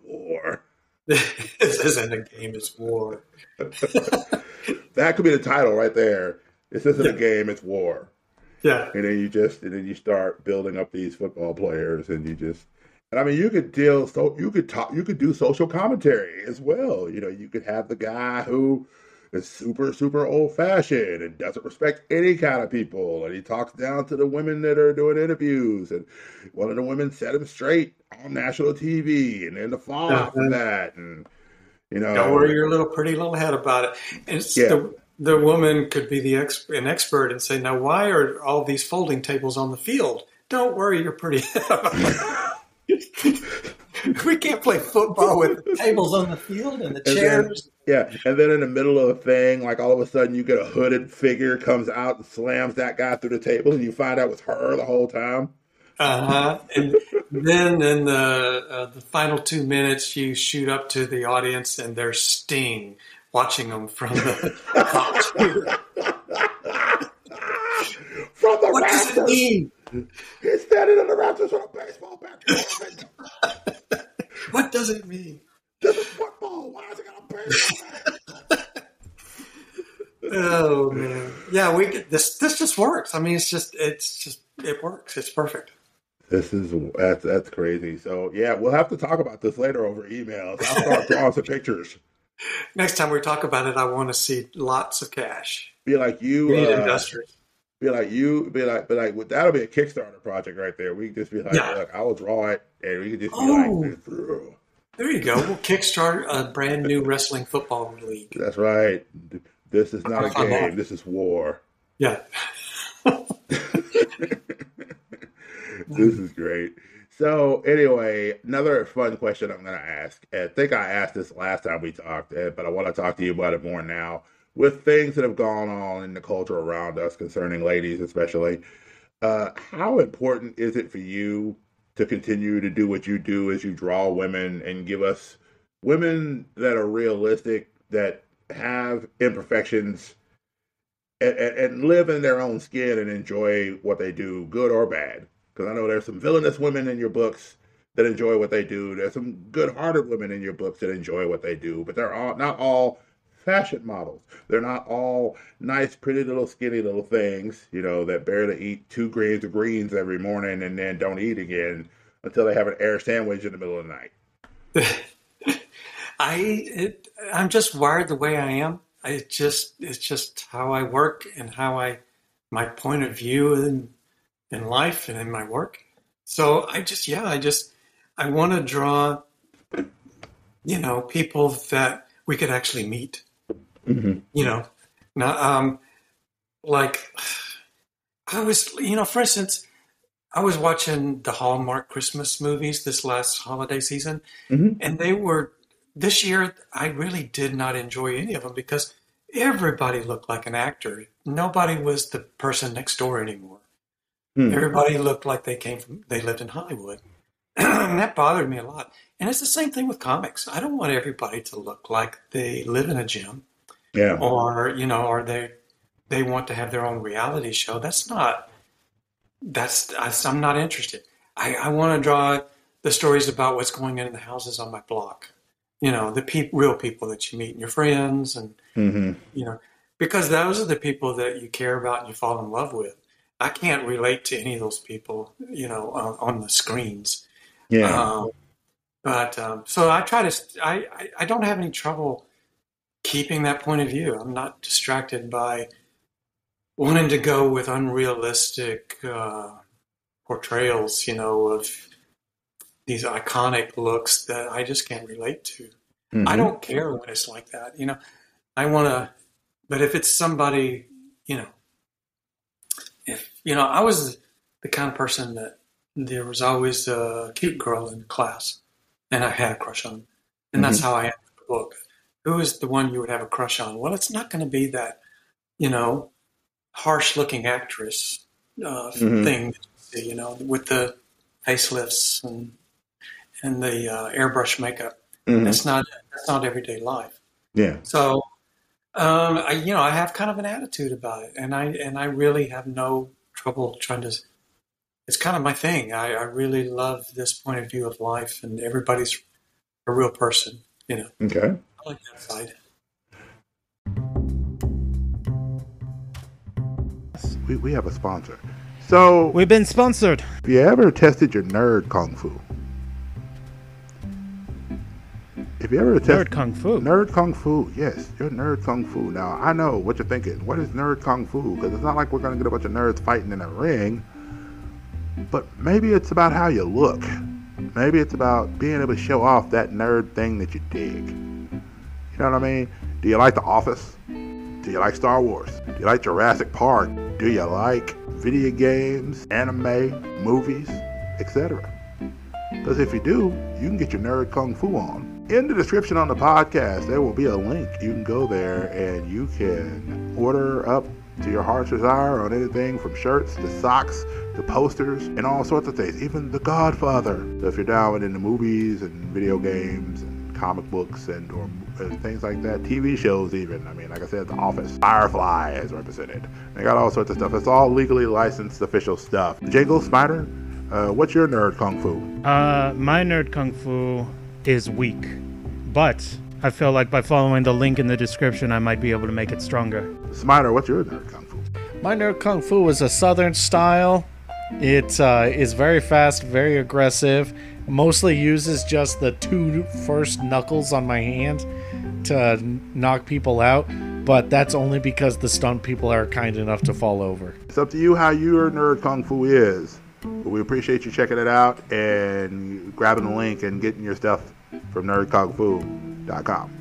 [SPEAKER 1] [laughs]
[SPEAKER 2] this isn't a game, it's war. [laughs]
[SPEAKER 1] that could be the title right there. This isn't yeah. a game, it's war.
[SPEAKER 2] Yeah.
[SPEAKER 1] And then you just and then you start building up these football players and you just and I mean you could deal so you could talk you could do social commentary as well. You know, you could have the guy who is super, super old fashioned and doesn't respect any kind of people. And he talks down to the women that are doing interviews. And one of the women set him straight on national TV. And then the fallout uh-huh. that. And, you know.
[SPEAKER 2] Don't worry your little pretty little head about it. And yeah. the, the woman could be the ex- an expert and say, now, why are all these folding tables on the field? Don't worry your pretty head about it. [laughs] we can't play football with [laughs] tables on the field and the chairs.
[SPEAKER 1] Yeah, and then in the middle of a thing, like all of a sudden you get a hooded figure comes out and slams that guy through the table, and you find out it was her the whole time.
[SPEAKER 2] Uh huh. And then in the uh, the final two minutes, you shoot up to the audience, and there's Sting watching them from the [laughs]
[SPEAKER 1] from the
[SPEAKER 2] what
[SPEAKER 1] rafters.
[SPEAKER 2] does it mean?
[SPEAKER 1] He's standing in the rafters with a baseball bat. [laughs]
[SPEAKER 2] what does it mean?
[SPEAKER 1] This is football. Why is it got a baseball bat?
[SPEAKER 2] oh man, yeah. We this this just works. I mean, it's just it's just it works. It's perfect.
[SPEAKER 1] This is that's that's crazy. So yeah, we'll have to talk about this later over emails. I'll start drawing some [laughs] pictures.
[SPEAKER 2] Next time we talk about it, I want to see lots of cash.
[SPEAKER 1] Be like you, uh, Be like you. Be like, be like. That'll be a Kickstarter project right there. We can just be like, yeah. look, I will draw it, and we can just be oh. like,
[SPEAKER 2] there you go. We'll kickstart a brand new wrestling football league.
[SPEAKER 1] That's right. This is not a game. This is war.
[SPEAKER 2] Yeah. [laughs]
[SPEAKER 1] this is great. So anyway, another fun question I'm going to ask. I think I asked this last time we talked, eh, but I want to talk to you about it more now. With things that have gone on in the culture around us concerning ladies, especially, uh, how important is it for you to continue to do what you do as you draw women and give us women that are realistic, that have imperfections, and, and live in their own skin and enjoy what they do, good or bad? Because I know there's some villainous women in your books that enjoy what they do. There's some good-hearted women in your books that enjoy what they do, but they're all not all fashion models. They're not all nice, pretty little skinny little things, you know, that barely eat two grains of greens every morning and then don't eat again until they have an air sandwich in the middle of the
[SPEAKER 2] night. [laughs] I it, I'm just wired the way I am. I just it's just how I work and how I my point of view in in life and in my work. So I just, yeah, I just, I want to draw, you know, people that we could actually meet. Mm-hmm. You know, not um, like I was, you know, for instance, I was watching the Hallmark Christmas movies this last holiday season, mm-hmm. and they were this year. I really did not enjoy any of them because everybody looked like an actor. Nobody was the person next door anymore. Hmm. Everybody looked like they came from, they lived in Hollywood. [clears throat] and that bothered me a lot. And it's the same thing with comics. I don't want everybody to look like they live in a gym.
[SPEAKER 1] Yeah.
[SPEAKER 2] Or, you know, or they, they want to have their own reality show. That's not, that's, I'm not interested. I, I want to draw the stories about what's going on in the houses on my block. You know, the pe- real people that you meet and your friends and, mm-hmm. you know, because those are the people that you care about and you fall in love with. I can't relate to any of those people, you know, on, on the screens.
[SPEAKER 1] Yeah. Um,
[SPEAKER 2] but um, so I try to. I, I, I don't have any trouble keeping that point of view. I'm not distracted by wanting to go with unrealistic uh, portrayals, you know, of these iconic looks that I just can't relate to. Mm-hmm. I don't care when it's like that, you know. I want to, but if it's somebody, you know, if you know, I was the kind of person that there was always a cute girl in class, and I had a crush on, and mm-hmm. that's how I ended the book. Who is the one you would have a crush on? Well, it's not going to be that, you know, harsh-looking actress uh, mm-hmm. thing. You know, with the facelifts and and the uh, airbrush makeup. Mm-hmm. That's not that's not everyday life.
[SPEAKER 1] Yeah.
[SPEAKER 2] So, um, I, you know, I have kind of an attitude about it, and I and I really have no trouble trying to. It's kind of my thing. I, I really love this point of view of life, and everybody's a real person. You know.
[SPEAKER 1] Okay.
[SPEAKER 2] I like that side.
[SPEAKER 1] We, we have a sponsor. So
[SPEAKER 3] we've been sponsored.
[SPEAKER 1] Have you ever tested your nerd kung fu? If you ever
[SPEAKER 3] tested nerd kung fu,
[SPEAKER 1] nerd kung fu, yes, your nerd kung fu. Now I know what you're thinking. What is nerd kung fu? Because it's not like we're gonna get a bunch of nerds fighting in a ring. But maybe it's about how you look. Maybe it's about being able to show off that nerd thing that you dig. You know what I mean? Do you like The Office? Do you like Star Wars? Do you like Jurassic Park? Do you like video games, anime, movies, etc. Because if you do, you can get your nerd kung fu on. In the description on the podcast, there will be a link. You can go there and you can order up to your heart's desire on anything from shirts to socks to posters and all sorts of things, even The Godfather. So if you're down in the movies and video games and comic books and or and things like that. TV shows, even. I mean, like I said, The Office, Firefly is represented. They got all sorts of stuff. It's all legally licensed official stuff. Jingle Spider, uh, what's your nerd kung fu?
[SPEAKER 3] Uh, my nerd kung fu is weak, but I feel like by following the link in the description, I might be able to make it stronger.
[SPEAKER 1] Spider, what's your nerd kung fu?
[SPEAKER 4] My nerd kung fu is a southern style. It uh, is very fast, very aggressive. Mostly uses just the two first knuckles on my hand to knock people out, but that's only because the stunt people are kind enough to fall over.
[SPEAKER 1] It's up to you how your nerd kung fu is. But we appreciate you checking it out and grabbing the link and getting your stuff from nerdkungfu.com.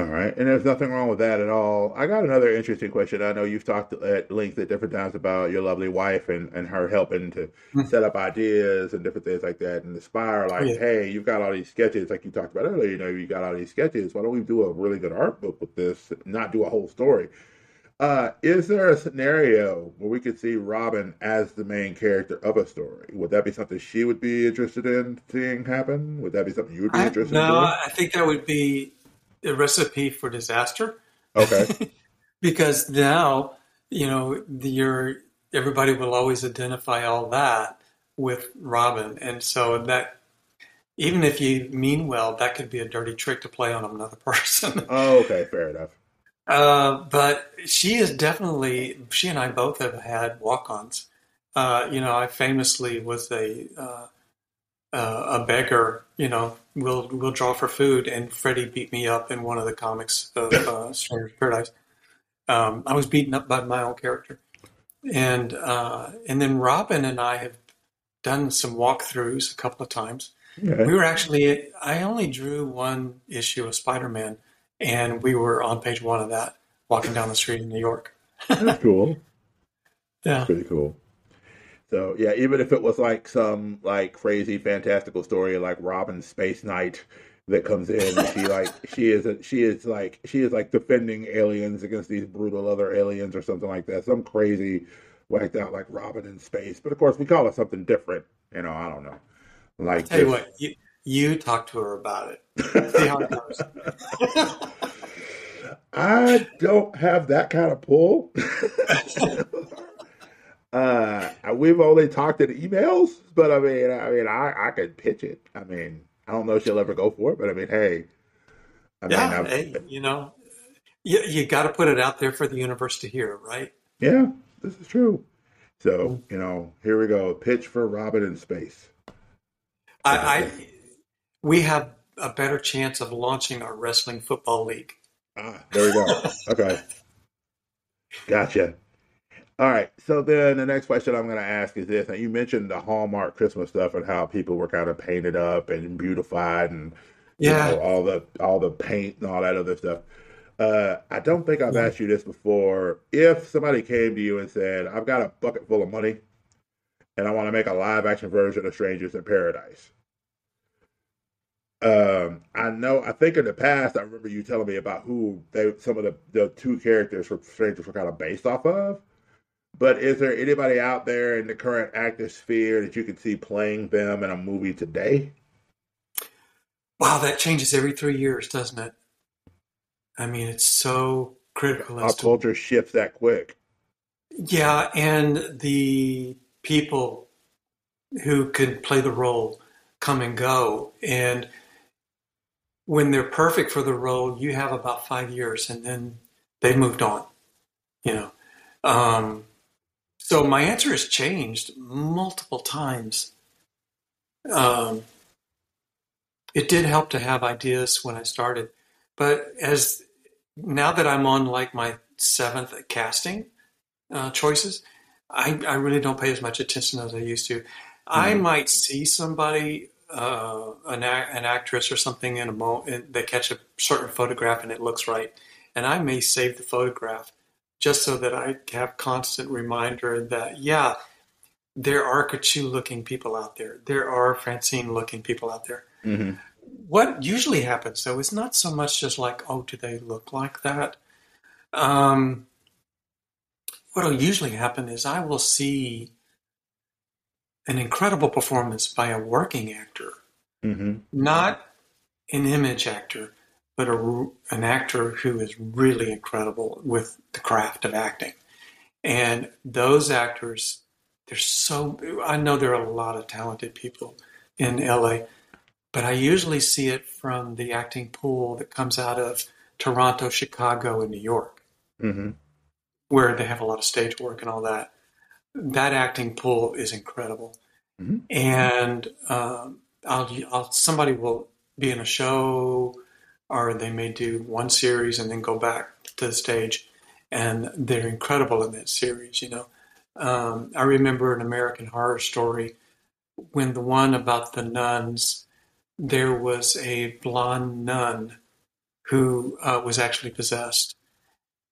[SPEAKER 1] All right, and there's nothing wrong with that at all. I got another interesting question. I know you've talked at length at different times about your lovely wife and, and her helping to mm-hmm. set up ideas and different things like that and aspire like, yeah. hey, you've got all these sketches like you talked about earlier, you know, you got all these sketches. Why don't we do a really good art book with this, not do a whole story? Uh, is there a scenario where we could see Robin as the main character of a story? Would that be something she would be interested in seeing happen? Would that be something you would be interested no, in?
[SPEAKER 2] No, I think that would be a recipe for disaster.
[SPEAKER 1] Okay. [laughs]
[SPEAKER 2] because now, you know, your everybody will always identify all that with Robin, and so that even if you mean well, that could be a dirty trick to play on another [laughs] person.
[SPEAKER 1] oh, okay, fair enough.
[SPEAKER 2] Uh, but she is definitely. She and I both have had walk-ons. Uh, you know, I famously was a uh, uh, a beggar, you know, will we'll draw for food, and Freddie beat me up in one of the comics of uh, Stranger's Paradise. Um, I was beaten up by my own character, and uh, and then Robin and I have done some walkthroughs a couple of times. Okay. We were actually I only drew one issue of Spider Man, and we were on page one of that, walking down the street in New York. [laughs]
[SPEAKER 1] That's cool.
[SPEAKER 2] yeah,
[SPEAKER 1] That's pretty cool. So yeah, even if it was like some like crazy fantastical story like Robin Space Knight that comes in and she like [laughs] she is a, she is like she is like defending aliens against these brutal other aliens or something like that. Some crazy whacked out like Robin in space. But of course we call it something different. You know, I don't know. Like
[SPEAKER 2] tell you what, you, you talk to her about it. [laughs] See how it goes.
[SPEAKER 1] I don't have that kind of pull. [laughs] Uh, we've only talked in emails, but I mean, I mean, I I could pitch it. I mean, I don't know if she'll ever go for it, but I mean, hey,
[SPEAKER 2] I yeah, mean, hey, you know, you you got to put it out there for the universe to hear, right?
[SPEAKER 1] Yeah, this is true. So you know, here we go. Pitch for Robin in space.
[SPEAKER 2] I, I we have a better chance of launching our wrestling football league.
[SPEAKER 1] Ah, there we go. [laughs] okay, gotcha. All right. So then the next question I'm going to ask is this. Now you mentioned the Hallmark Christmas stuff and how people were kind of painted up and beautified and yeah, you know, all the all the paint and all that other stuff. Uh, I don't think I've asked you this before. If somebody came to you and said, "I've got a bucket full of money, and I want to make a live action version of Strangers in Paradise," um, I know. I think in the past, I remember you telling me about who they some of the the two characters from Strangers were kind of based off of. But is there anybody out there in the current actor sphere that you could see playing them in a movie today?
[SPEAKER 2] Wow, that changes every three years, doesn't it? I mean, it's so critical.
[SPEAKER 1] Our
[SPEAKER 2] as to-
[SPEAKER 1] culture shifts that quick.
[SPEAKER 2] Yeah, and the people who could play the role come and go. And when they're perfect for the role, you have about five years and then they've moved on. You know. Um, so my answer has changed multiple times. Um, it did help to have ideas when I started, but as now that I'm on like my seventh casting uh, choices, I, I really don't pay as much attention as I used to. I
[SPEAKER 1] Mhm.
[SPEAKER 2] might see somebody, uh, an, an actress or something in a mo, and they catch a certain photograph and it looks right, and I may save the photograph just so that I have constant reminder that yeah, there are Katchoo looking people out there, there are Francine looking people out there.
[SPEAKER 1] hmm
[SPEAKER 2] What usually happens though is not so much just like oh, do they look like that? Um, what will usually happen is I will see an incredible performance by a working actor,
[SPEAKER 1] hmm
[SPEAKER 2] not an image actor, but a, an actor who is really incredible with the craft of acting. And those actors, there's so, I know there are a lot of talented people in LA, but I usually see it from the acting pool that comes out of Toronto, Chicago, and New York
[SPEAKER 1] hmm
[SPEAKER 2] where they have a lot of stage work and all that. That acting pool is incredible,
[SPEAKER 1] Mhm.
[SPEAKER 2] and um, I'll, I'll somebody will be in a show, or they may do one series and then go back to the stage, and they're incredible in that series. You know, um, I remember an American Horror Story when the one about the nuns, there was a blonde nun who uh, was actually possessed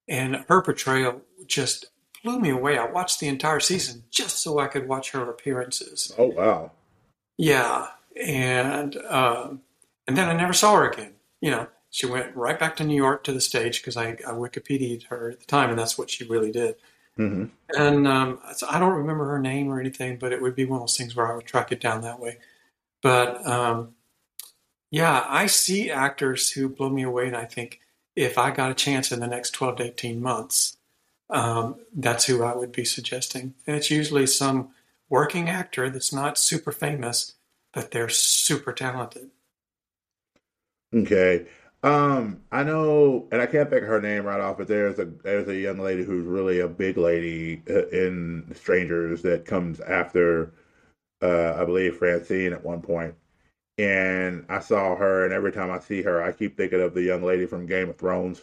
[SPEAKER 2] and her portrayal just blew me away. I watched the entire season just so I could watch her appearances.
[SPEAKER 1] Oh wow.
[SPEAKER 2] Yeah, and um, and then I never saw her again. You know, she went right back to New York to the stage because I, I Wikipedia'd her at the time, and that's what she really did.
[SPEAKER 1] hmm
[SPEAKER 2] And um, so I don't remember her name or anything, but it would be one of those things where I would track it down that way. But um, yeah, I see actors who blow me away, and I think if I got a chance in the next 12 to 18 months, um, that's who I would be suggesting. And it's usually some working actor that's not super famous, but they're super talented.
[SPEAKER 1] Okay. Um, I know, and I can't think of her name right off, but there's a there's a young lady who's really a big lady uh, in Strangers that comes after, uh, I believe Francine at one point. And I saw her, and every time I see her, I keep thinking of the young lady from Game of Thrones.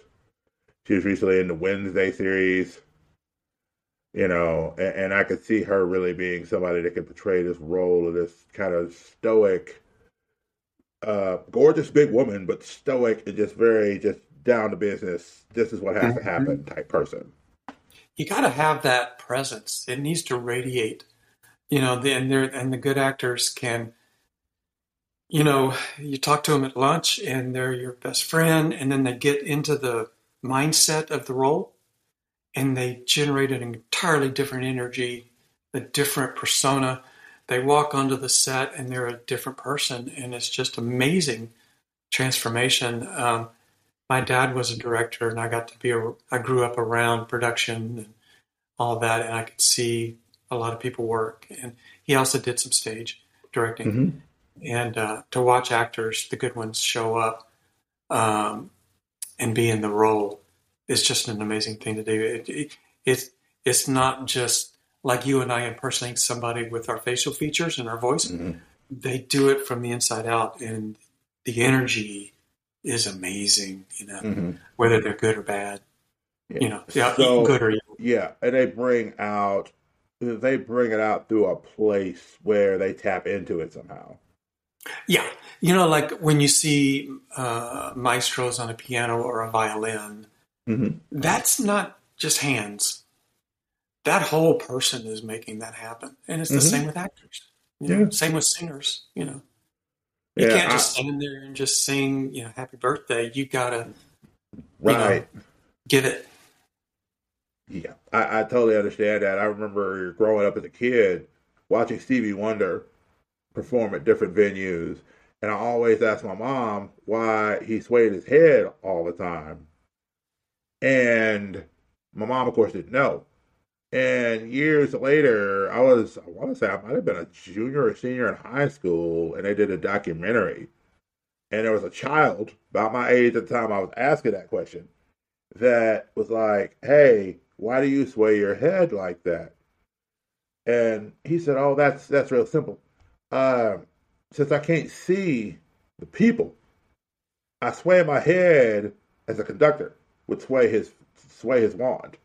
[SPEAKER 1] She was recently in the Wednesday series, you know, and, and I could see her really being somebody that could portray this role of this kind of stoic uh, gorgeous big woman, but stoic and just very just down to business. This is what has to happen type person.
[SPEAKER 2] You got to have that presence. It needs to radiate. You know, the, and, they're, and the good actors can you know, you talk to them at lunch and they're your best friend, and then they get into the mindset of the role and they generate an entirely different energy, a different persona. They walk onto the set and they're a different person, and it's just amazing transformation. Um, my dad was a director, and I got to be a, I grew up around production and all that, and I could see a lot of people work. And he also did some stage directing
[SPEAKER 1] hmm
[SPEAKER 2] and uh, to watch actors, the good ones, show up um, and be in the role is just an amazing thing to do. It, it, it's it's not just like you and I impersonating somebody with our facial features and our voice.
[SPEAKER 1] hmm
[SPEAKER 2] They do it from the inside out, and the energy is amazing. You know,
[SPEAKER 1] hmm
[SPEAKER 2] whether they're good or bad. You know, yeah,
[SPEAKER 1] So-
[SPEAKER 2] good or evil.
[SPEAKER 1] Yeah, and they bring out they bring it out through a place where they tap into it somehow.
[SPEAKER 2] Yeah, you know, like when you see uh, maestros on a piano or a violin.
[SPEAKER 1] hmm
[SPEAKER 2] that's not just hands. That whole person is making that happen. And it's the
[SPEAKER 1] Mhm.
[SPEAKER 2] same with actors. You know,
[SPEAKER 1] Yeah.
[SPEAKER 2] Same with singers, you know. You
[SPEAKER 1] Yeah,
[SPEAKER 2] can't just
[SPEAKER 1] I-
[SPEAKER 2] stand there and just sing, you know, happy birthday. You gotta
[SPEAKER 1] right.
[SPEAKER 2] give it.
[SPEAKER 1] Yeah, I, I totally understand that. I remember growing up as a kid watching Stevie Wonder perform at different venues, and I always asked my mom why he swayed his head all the time. And my mom, of course, didn't know. And years later, I was, I want to say I might have been a junior or senior in high school, and they did a documentary. And there was a child about my age at the time I was asking that question that was like, hey, why do you sway your head like that? And he said, oh, that's that's real simple. Uh, since I can't see the people, I sway my head as a conductor would sway his sway his wand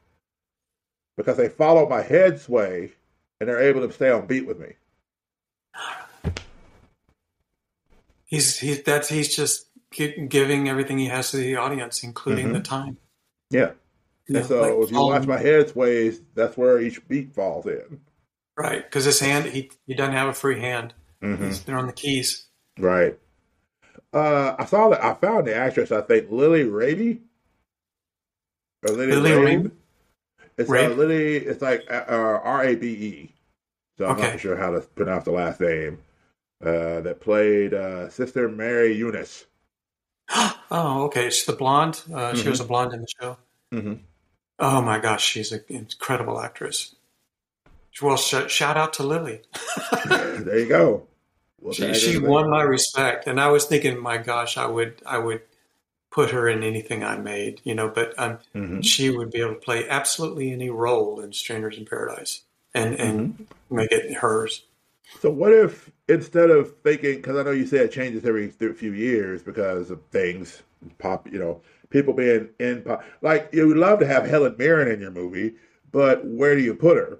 [SPEAKER 1] because they follow my head sway and they're able to stay on beat with me.
[SPEAKER 2] He's he that's he's just giving everything he has to the audience, including mm-hmm. the time.
[SPEAKER 1] Yeah. and so like, if you watch my head sways, that's where each beat falls in.
[SPEAKER 2] Right, because his hand he he doesn't have a free hand. Mm-hmm. He's, they're on the keys.
[SPEAKER 1] Right. Uh, I saw that. I found the actress. I think Lily Rabe. Or Lily, Lily Rabe. Rabe. It's uh, Lily. It's like uh, R A B E. So I'm okay. not sure how to pronounce the last name. Uh, that played uh, Sister Mary Eunice. [gasps]
[SPEAKER 2] oh, okay. She's the blonde. Uh, mm-hmm. She was mm-hmm. a blonde in the show. Mm-hmm. Oh my gosh, she's an incredible actress. Well, sh- shout out to Lily. [laughs]
[SPEAKER 1] there you go.
[SPEAKER 2] Well, she, she won my respect, and I was thinking, my gosh, I would, I would put her in anything I made, you know. But um, mm-hmm. she would be able to play absolutely any role in Strangers in Paradise, and and mm-hmm. make it hers.
[SPEAKER 1] So, what if instead of thinking, because I know you say it changes every few years because of things pop, you know, people being in pop. Like you would love to have Helen Mirren in your movie, but where do you put her?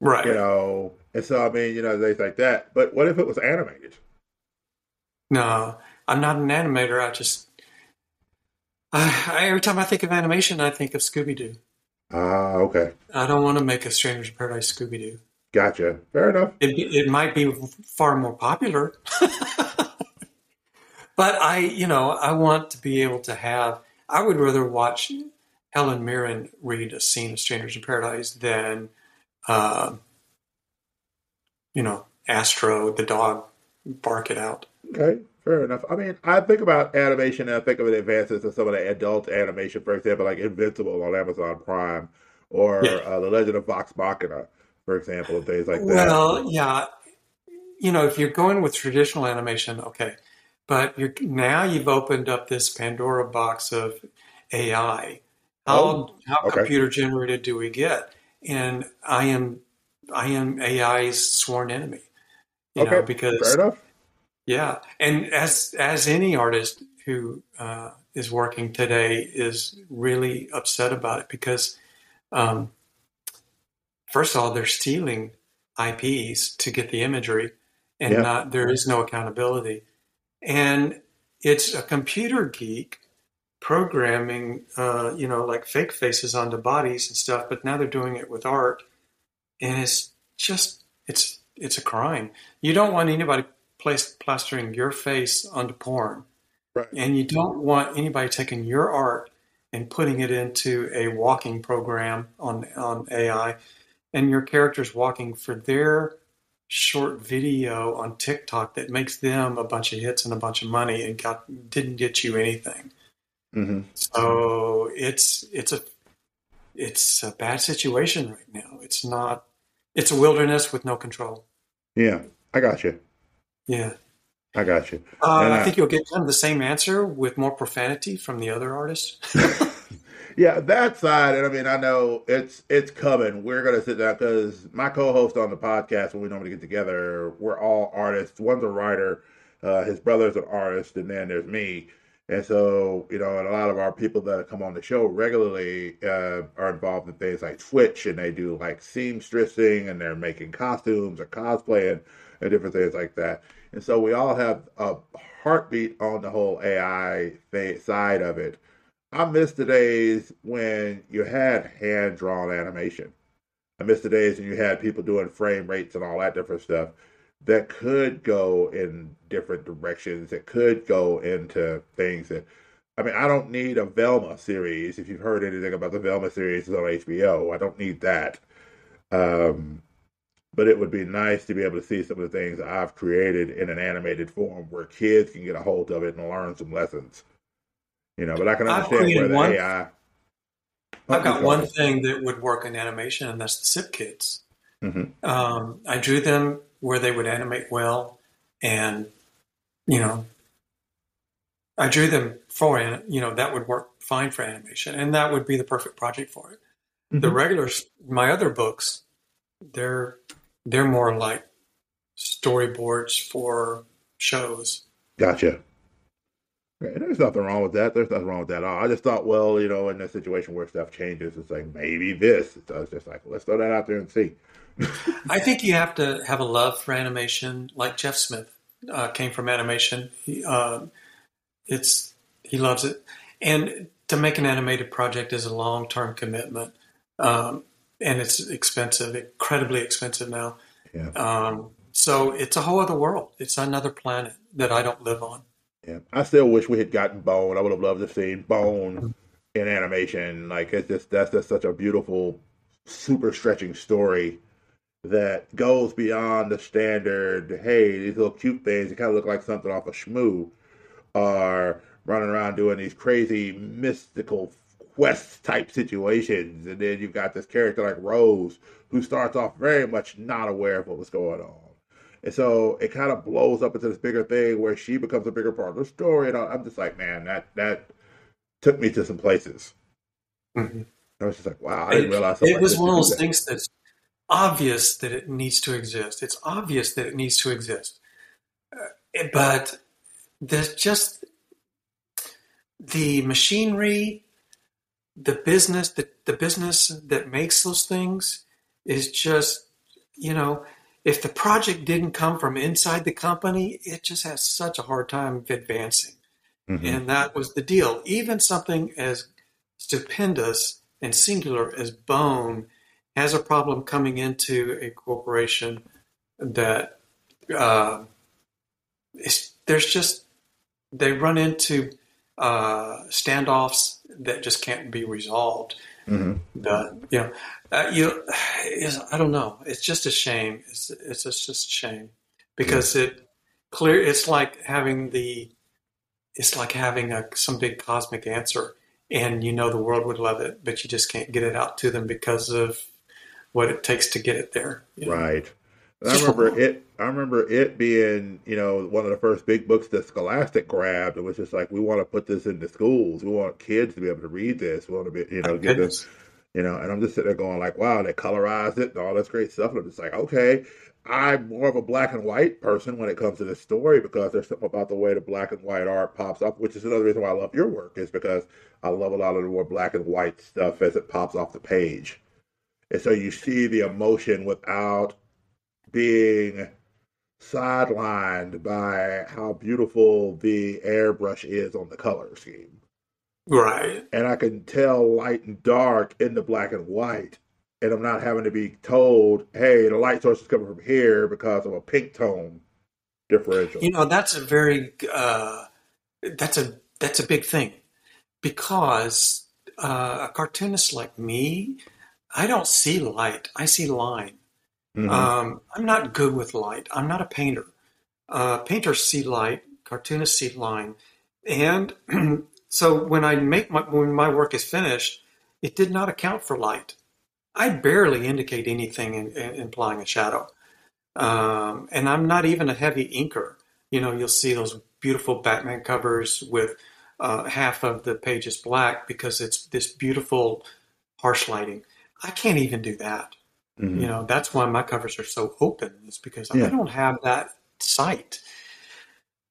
[SPEAKER 2] Right.
[SPEAKER 1] You know, and so I mean, you know, things like that. But what if it was animated?
[SPEAKER 2] No, I'm not an animator. I just I, every time I think of animation, I think of Scooby Doo.
[SPEAKER 1] Ah, okay.
[SPEAKER 2] I don't want to make a Strangers in Paradise Scooby Doo.
[SPEAKER 1] Gotcha. Fair enough.
[SPEAKER 2] It, it might be far more popular, [laughs] but I, you know, I want to be able to have. I would rather watch Helen Mirren read a scene of Strangers in Paradise than uh, you know, Astro, the dog, bark it out.
[SPEAKER 1] Okay, fair enough. I mean, I think about animation and I think of the advances in some of the adult animation, for example, like Invincible on Amazon Prime or yeah. uh, The Legend of Vox Machina, for example, and things like that.
[SPEAKER 2] Well, yeah. You know, if you're going with traditional animation, okay. But you're, now you've opened up this Pandora box of AI. How, oh, how okay. computer generated do we get? and I am I am AI's sworn enemy. You okay, know, because
[SPEAKER 1] fair enough.
[SPEAKER 2] Yeah, and as as any artist who uh, is working today is really upset about it because, um, first of all, they're stealing IPs to get the imagery, and yeah. not there is no accountability, and it's a computer geek programming, uh, you know, like fake faces onto bodies and stuff. But now they're doing it with art, and it's just it's it's a crime. You don't want anybody plastering your face onto porn, right. and you don't want anybody taking your art and putting it into a walking program on on AI, and your characters walking for their short video on TikTok that makes them a bunch of hits and a bunch of money and got didn't get you anything. Mm-hmm. So it's it's a it's a bad situation right now. It's not. It's a wilderness with no control.
[SPEAKER 1] Yeah, I got you.
[SPEAKER 2] Yeah,
[SPEAKER 1] I got you.
[SPEAKER 2] Uh, I, I, think you'll get kind of the same answer with more profanity from the other artists. [laughs]
[SPEAKER 1] yeah, that side, and I mean, I know it's it's coming. We're gonna sit down because my co-host on the podcast, when we normally get together, we're all artists. One's a writer, uh, his brother's an artist, and then there's me. And so, you know, and a lot of our people that come on the show regularly uh, are involved in things like Twitch, and they do like seamstressing, and they're making costumes or cosplaying and different things like that. And so we all have a heartbeat on the whole AI side of it. I miss the days when you had hand drawn animation. I miss the days when you had people doing frame rates and all that different stuff that could go in different directions. that could go into things that I mean, I don't need a Velma series. If you've heard anything about the Velma series, it's on HBO. I don't need that. Um, but it would be nice to be able to see some of the things I've created in an animated form where kids can get a hold of it and learn some lessons. You know, but I can understand where the one, AI.
[SPEAKER 2] I've got one thing that would work in animation, and that's the SIP kids. Mm-hmm. Um, I drew them where they would animate well, and you know, I drew them for you know that would work fine for animation, and that would be the perfect project for it. Mm-hmm. The regulars, my other books, they're they're more like storyboards for shows.
[SPEAKER 1] Gotcha. There's nothing wrong with that. There's nothing wrong with that at all. I just thought, well, you know, in a situation where stuff changes, it's like maybe this. So it's just like, let's throw that out there and see. [laughs]
[SPEAKER 2] I think you have to have a love for animation, like Jeff Smith uh, came from animation. He, uh, it's he loves it, and to make an animated project is a long term commitment, um, and it's expensive, incredibly expensive now.
[SPEAKER 1] Yeah.
[SPEAKER 2] Um, so it's a whole other world. It's another planet that I don't live on.
[SPEAKER 1] Yeah, I still wish we had gotten Bone. I would have loved to see Bone in animation. Like it's just that's just such a beautiful, super stretching story that goes beyond the standard. Hey, these little cute things. They kind of look like something off a of Shmoo, are running around doing these crazy mystical quest type situations, and then you've got this character like Rose who starts off very much not aware of what was going on. And so it kind of blows up into this bigger thing where she becomes a bigger part of the story. And I'm just like, man, that that took me to some places. Mm-hmm. I was just like, wow, I didn't realize.
[SPEAKER 2] It, was one of those things that's obvious that it needs to exist. It's obvious that it needs to exist, uh, but there's just the machinery, the business, the, the business that makes those things is just, you know, if the project didn't come from inside the company, it just has such a hard time advancing. Mm-hmm. And that was the deal. Even something as stupendous and singular as Bone has a problem coming into a corporation that uh, there's just they run into uh, standoffs that just can't be resolved. Mm-hmm. But you know, uh, you, I don't know. It's just a shame. It's it's just, just a shame because yeah. it clear. It's like having the, it's like having a some big cosmic answer, and you know the world would love it, but you just can't get it out to them because of what it takes to get it there.
[SPEAKER 1] You know? Right. I remember [laughs] it. I remember it being, you know, one of the first big books that Scholastic grabbed. It was just like, we want to put this into schools. We want kids to be able to read this. We want to be, you know, get this, you know. And I'm just sitting there going like, wow, they colorized it and all this great stuff. And I'm just like, okay, I'm more of a black and white person when it comes to this story because there's something about the way the black and white art pops up, which is another reason why I love your work is because I love a lot of the more black and white stuff as it pops off the page. And so you see the emotion without being sidelined by how beautiful the airbrush is on the color scheme.
[SPEAKER 2] Right.
[SPEAKER 1] And I can tell light and dark in the black and white. And I'm not having to be told, hey, the light source is coming from here because of a pink tone differential.
[SPEAKER 2] You know, that's a very uh, that's a that's a big thing. Because uh, a cartoonist like me, I don't see light. I see line. Mm-hmm. Um, I'm not good with light. I'm not a painter. Uh, painters see light, cartoonists see line, and [clears throat] so when I make my when my work is finished, it did not account for light. I barely indicate anything in, in, implying a shadow, um, and I'm not even a heavy inker. You know, you'll see those beautiful Batman covers with uh, half of the pages black because it's this beautiful harsh lighting. I can't even do that. Mm-hmm. You know, that's why my covers are so open, is because yeah. I don't have that sight.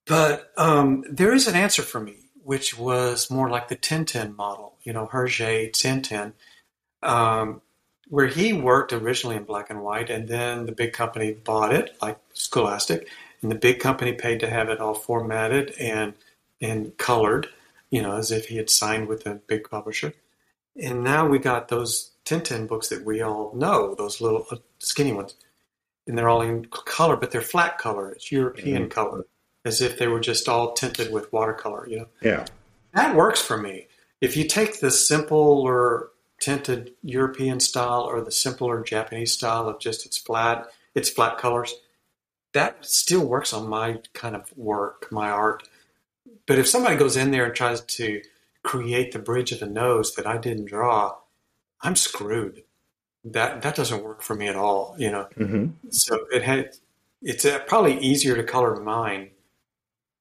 [SPEAKER 2] But um, there is an answer for me, which was more like the Tintin model, you know, Hergé Tintin, um, where he worked originally in black and white, and then the big company bought it, like Scholastic, and the big company paid to have it all formatted and and colored, you know, as if he had signed with a big publisher. And now we got those Tintin books that we all know, those little uh, skinny ones. And they're all in color, but they're flat color. It's European mm-hmm. color, as if they were just all tinted with watercolor, you know?
[SPEAKER 1] Yeah.
[SPEAKER 2] that works for me. If you take the simpler tinted European style or the simpler Japanese style of just it's flat, it's flat colors, that still works on my kind of work, my art. But if somebody goes in there and tries to create the bridge of the nose that I didn't draw, I'm screwed. That that doesn't work for me at all, you know.
[SPEAKER 1] Mm-hmm.
[SPEAKER 2] So it had it's uh, probably easier to color mine.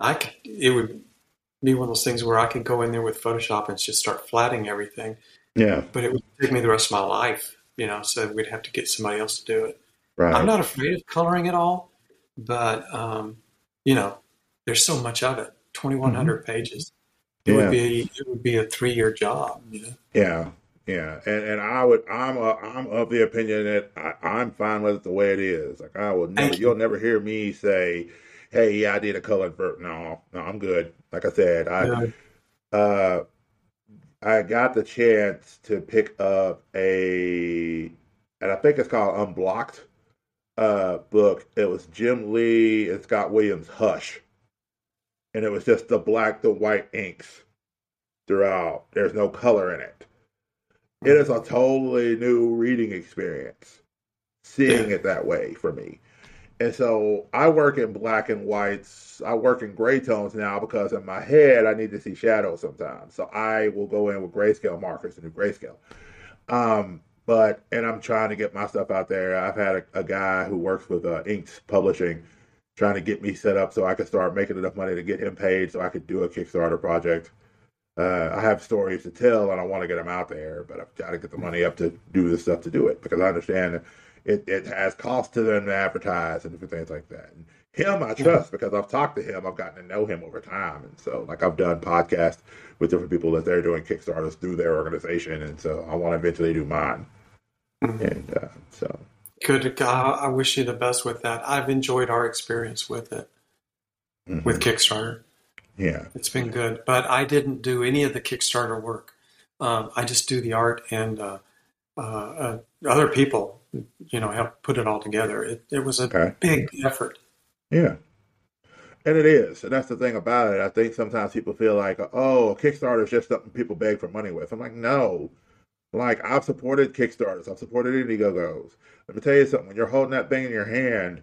[SPEAKER 2] I could it would be one of those things where I could go in there with Photoshop and just start flatting everything,
[SPEAKER 1] Yeah,
[SPEAKER 2] but it would take me the rest of my life, you know. So we'd have to get somebody else to do it.
[SPEAKER 1] right.
[SPEAKER 2] I'm not afraid of coloring at all, but um, you know, there's so much of it. 2,100 pages. It
[SPEAKER 1] Yeah.
[SPEAKER 2] would be it would be a three year job. You know.
[SPEAKER 1] Yeah, yeah, and and I would I'm a, I'm of the opinion that I, I'm fine with it the way it is. Like I will never
[SPEAKER 2] you.
[SPEAKER 1] you'll never hear me say, "Hey, yeah, I did a color invert." No, no, I'm good. Like I said, I
[SPEAKER 2] Yeah.
[SPEAKER 1] uh I got the chance to pick up a and I think it's called Unwrapped uh book. It was Jim Lee and Scott Williams Hush. And it was just the black the white inks throughout. There's no color in it. It is a totally new reading experience, seeing it that way for me. And so I work in black and whites. I work in gray tones now because in my head I need to see shadows sometimes. So I will go in with grayscale markers and do grayscale. Um, but and I'm trying to get my stuff out there. I've had a, a guy who works with uh, Inks Publishing trying to get me set up so I could start making enough money to get him paid so I could do a Kickstarter project. Uh, I have stories to tell and I want to get them out there, but I've got to get the money up to do the stuff to do it because I understand it, it has cost to them to advertise and different things like that. And him, I trust because I've talked to him, I've gotten to know him over time, and so like I've done podcasts with different people that they're doing Kickstarters through their organization, and so I want to eventually do mine. And uh, so,
[SPEAKER 2] Good. God, I wish you the best with that. I've enjoyed our experience with it
[SPEAKER 1] mhm.
[SPEAKER 2] with Kickstarter.
[SPEAKER 1] Yeah,
[SPEAKER 2] It's been good, but I didn't do any of the Kickstarter work. Um, I just do the art, and uh, uh, uh, other people, you know, help put it all together. It, it was a
[SPEAKER 1] Okay.
[SPEAKER 2] big effort.
[SPEAKER 1] yeah. And it is, and that's the thing about it. I think sometimes people feel like, oh, Kickstarter is just something people beg for money with. I'm like, no. Like I've supported Kickstarters, I've supported Indiegogos. Let me tell you something. When you're holding that thing in your hand,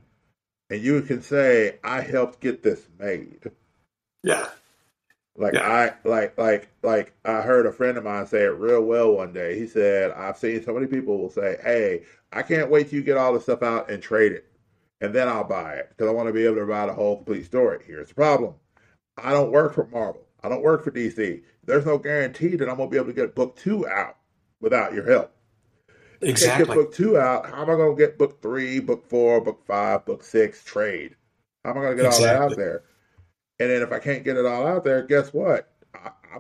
[SPEAKER 1] and you can say, "I helped get this made."
[SPEAKER 2] Yeah,
[SPEAKER 1] Like
[SPEAKER 2] Yeah.
[SPEAKER 1] I like like like I heard a friend of mine say it real well one day. He said, "I've seen so many people will say, "Hey, I can't wait till you get all the stuff out and trade it, and then I'll buy it because I want to be able to buy the whole complete story." Here's the problem: I don't work for Marvel. I don't work for DC. There's no guarantee that I'm gonna be able to get book two out without your help. Can't get book two out. How am I gonna get book three, book four, book five, book six trade? How am I gonna get all that out there? And then if I can't get it all out there, guess what? I, I,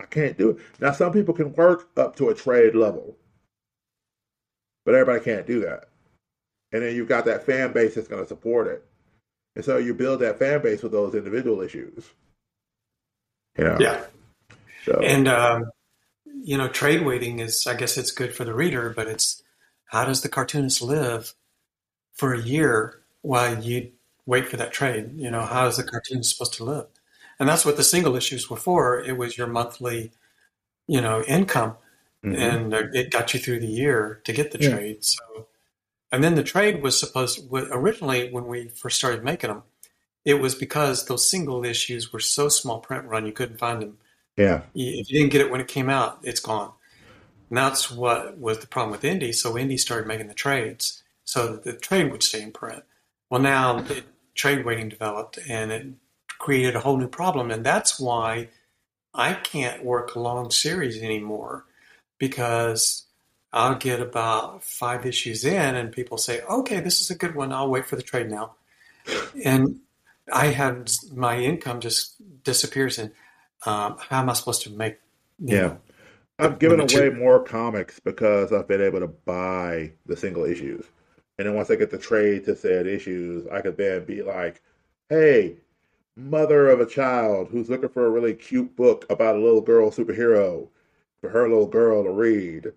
[SPEAKER 1] I can't do it. Now some people can work up to a trade level, but everybody can't do that. And then you've got that fan base that's gonna support it, and so you build that fan base with those individual issues. You know.
[SPEAKER 2] Yeah,
[SPEAKER 1] So
[SPEAKER 2] and um, you know, trade waiting is, I guess, it's good for the reader, but it's how does the cartoonist live for a year while you wait for that trade? You know, how is the cartoon supposed to live? And that's what the single issues were for. It was your monthly, you know, income,
[SPEAKER 1] mhm.
[SPEAKER 2] and uh, it got you through the year to get the
[SPEAKER 1] Yeah.
[SPEAKER 2] trade. So, and then the trade was supposed originally when we first started making them, it was because those single issues were so small print run you couldn't find them.
[SPEAKER 1] yeah,
[SPEAKER 2] If you didn't get it when it came out, it's gone. And that's what was the problem with Indie. So Indie started making the trades so that the trade would stay in print. Well, now the trade waiting developed and it created a whole new problem. And that's why I can't work a long series anymore because I'll get about five issues in and people say, okay, this is a good one. I'll wait for the trade now. And I have my income just disappears. And um, how am I supposed to make?
[SPEAKER 1] Yeah.
[SPEAKER 2] know,
[SPEAKER 1] I've given away
[SPEAKER 2] two-
[SPEAKER 1] more comics because I've been able to buy the single issues. And then once I get the trade to said issues, I could then be like, hey, mother of a child who's looking for a really cute book about a little girl superhero for her little girl to read.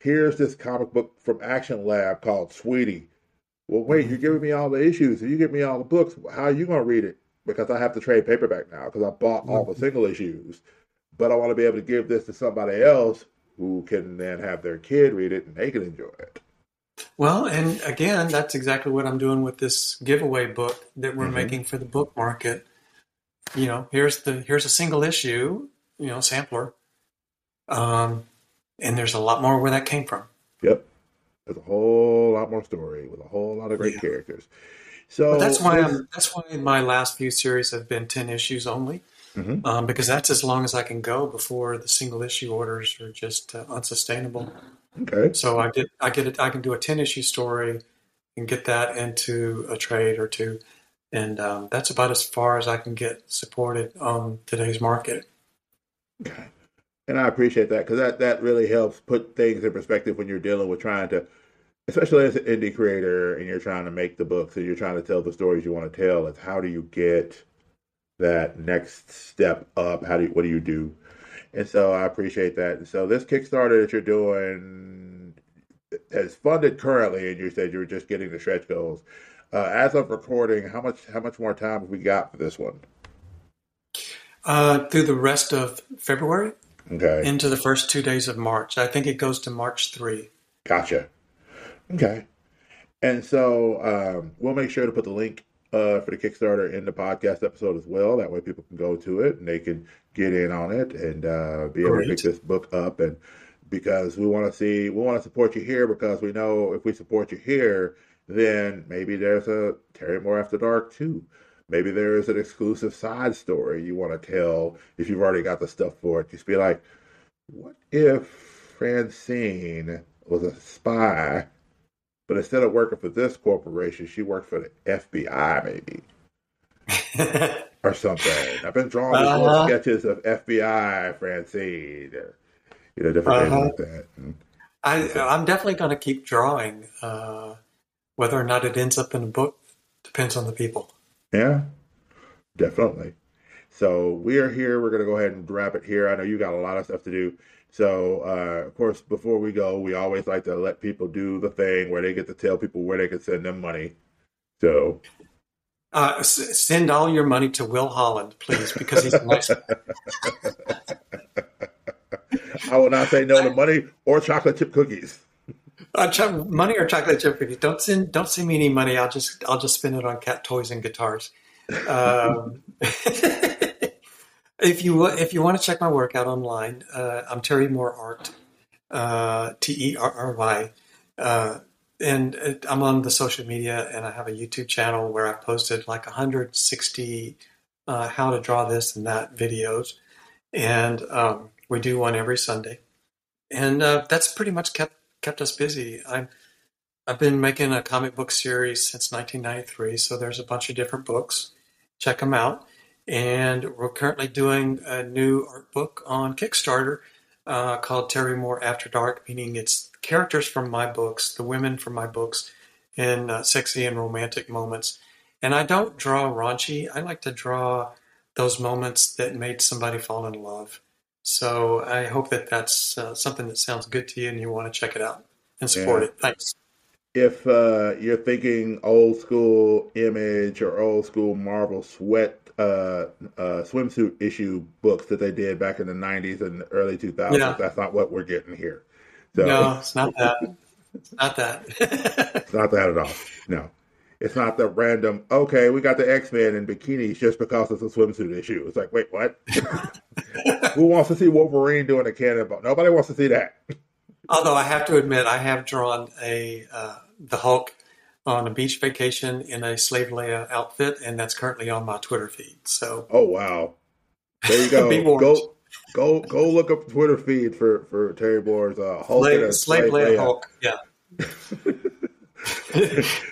[SPEAKER 1] Here's this comic book from Action Lab called Sweetie. Well, wait, you're giving me all the issues. If you give me all the books, how are you going to read it? because I have to trade paperback now because I bought all the single issues, but I want to be able to give this to somebody else who can then have their kid read it and they can enjoy it.
[SPEAKER 2] Well, and again, that's exactly what I'm doing with this giveaway book that we're
[SPEAKER 1] Mhm.
[SPEAKER 2] making for the book market. You know, here's the here's a single issue, you know, sampler. Um, and there's a lot more where that came from.
[SPEAKER 1] Yep. There's a whole lot more story with a whole lot of great
[SPEAKER 2] Yeah.
[SPEAKER 1] characters. So
[SPEAKER 2] But that's why I'm, that's why my last few series have been ten issues only,
[SPEAKER 1] Mhm.
[SPEAKER 2] um, because that's as long as I can go before the single issue orders are just uh, unsustainable.
[SPEAKER 1] Okay.
[SPEAKER 2] So I get I get it. I can do a ten issue story and get that into a trade or two, and um, that's about as far as I can get supported on today's market.
[SPEAKER 1] Okay. And I appreciate that because that, that really helps put things in perspective when you're dealing with trying to, especially as an indie creator and you're trying to make the books and you're trying to tell the stories you want to tell. It's how do you get that next step up? How do you, what do you do? And so I appreciate that. And so this Kickstarter that you're doing is funded currently, and you said you were just getting the stretch goals. Uh, as of recording, how much how much more time have we got for this one?
[SPEAKER 2] Uh, through the rest of February
[SPEAKER 1] Okay.
[SPEAKER 2] into the first two days of March. I think it goes to March three.
[SPEAKER 1] Gotcha. Okay. And so um, we'll make sure to put the link uh, for the Kickstarter in the podcast episode as well. That way people can go to it and they can get in on it and uh, be able to
[SPEAKER 2] Great.
[SPEAKER 1] pick this book up. And because we want to see, we want to support you here because we know if we support you here, then maybe there's a Terry Moore After Dark too. Maybe there is an exclusive side story you want to tell if you've already got the stuff for it. Just be like, what if Francine was a spy, but instead of working for this corporation, she worked for the FBI, maybe, [laughs] or something. I've been drawing little
[SPEAKER 2] Uh-huh.
[SPEAKER 1] sketches of FBI Francine, you know, different
[SPEAKER 2] Uh-huh.
[SPEAKER 1] things like that. And
[SPEAKER 2] I, I'm definitely going to keep drawing. Uh, whether or not it ends up in a book depends on the people.
[SPEAKER 1] yeah, definitely. So we are here. We're going to go ahead and wrap it here. I know you got a lot of stuff to do. So, uh, of course, before we go, we always like to let people do the thing where they get to tell people where they can send them money. So,
[SPEAKER 2] Uh, s- send all your money to Will Holland, please, because he's a nice. [laughs]
[SPEAKER 1] I will not say no to money or chocolate chip cookies.
[SPEAKER 2] Uh, cho- money or chocolate chip cookies. Don't send don't send me any money. I'll just I'll just spend it on cat toys and guitars. Um, [laughs] if you if you want to check my work out online, uh, I'm Terry Moore Art, uh, T E R R Y, uh, and it, I'm on the social media, and I have a YouTube channel where I've posted like 160 uh, how to draw this and that videos, and um, we do one every Sunday, and uh, that's pretty much kept kept us busy. I'm I've been making a comic book series since 1993, so there's a bunch of different books. Check them out. And we're currently doing a new art book on Kickstarter uh, called Terry Moore After Dark, meaning it's characters from my books, the women from my books, in uh, sexy and romantic moments. And I don't draw raunchy. I like to draw those moments that made somebody fall in love. So I hope that that's uh, something that sounds good to you and you want to check it out and support
[SPEAKER 1] Yeah.
[SPEAKER 2] it. Thanks.
[SPEAKER 1] If uh, you're thinking old school image or old school Marvel sweat uh, uh, swimsuit issue books that they did back in the 90s and early 2000s,
[SPEAKER 2] Yeah.
[SPEAKER 1] that's not what we're getting here. So
[SPEAKER 2] No, it's not that. It's not that.
[SPEAKER 1] it's [laughs] not that at all. No. It's not the random, okay, we got the X Men in bikinis just because it's a swimsuit issue. It's like, wait, what? [laughs] Who wants to see Wolverine doing a cannonball? Nobody wants to see that.
[SPEAKER 2] Although I have to admit, I have drawn a uh, the Hulk on a beach vacation in a slave Leia outfit, and that's currently on my Twitter feed. So
[SPEAKER 1] Oh wow. There you [laughs] go. Go go go look up the Twitter feed for for Terry Moore's uh Hulk and a
[SPEAKER 2] slave, slave
[SPEAKER 1] slave
[SPEAKER 2] Leia
[SPEAKER 1] Leia.
[SPEAKER 2] Hulk, yeah. [laughs]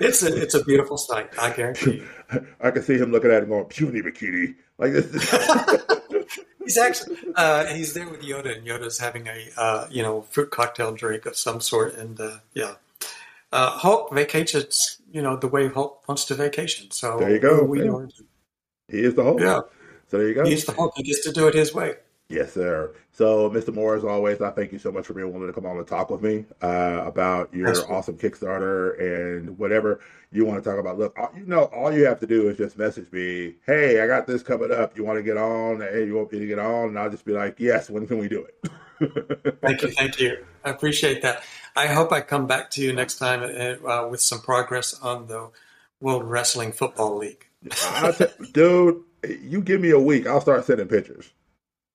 [SPEAKER 2] it's a it's a beautiful sight. I guarantee you.
[SPEAKER 1] I can see him looking at it going, puny bikini. Like this [laughs]
[SPEAKER 2] He's actually uh, he's there with Yoda, and Yoda's having a uh, you know fruit cocktail drink of some sort, and uh, yeah, uh, Hulk vacations you know the way Hulk wants to vacation. So
[SPEAKER 1] There you go.
[SPEAKER 2] We
[SPEAKER 1] Yeah. he is the Hulk.
[SPEAKER 2] yeah,
[SPEAKER 1] So there you go.
[SPEAKER 2] he's the Hulk. He gets to do it his way.
[SPEAKER 1] Yes, sir. So, Mr. Moore, as always, I thank you so much for being willing to come on and talk with me uh, about your awesome Kickstarter and whatever you want to talk about. Look, you know, all you have to do is just message me, hey, I got this coming up. You want to get on? Hey, you want me to get on? And I'll just be like, yes, when can we do
[SPEAKER 2] it? thank you. Thank you. I appreciate that. I hope I come back to you next time uh, uh with some progress on the World Wrestling Football League.
[SPEAKER 1] dude, you give me a week, I'll start sending pictures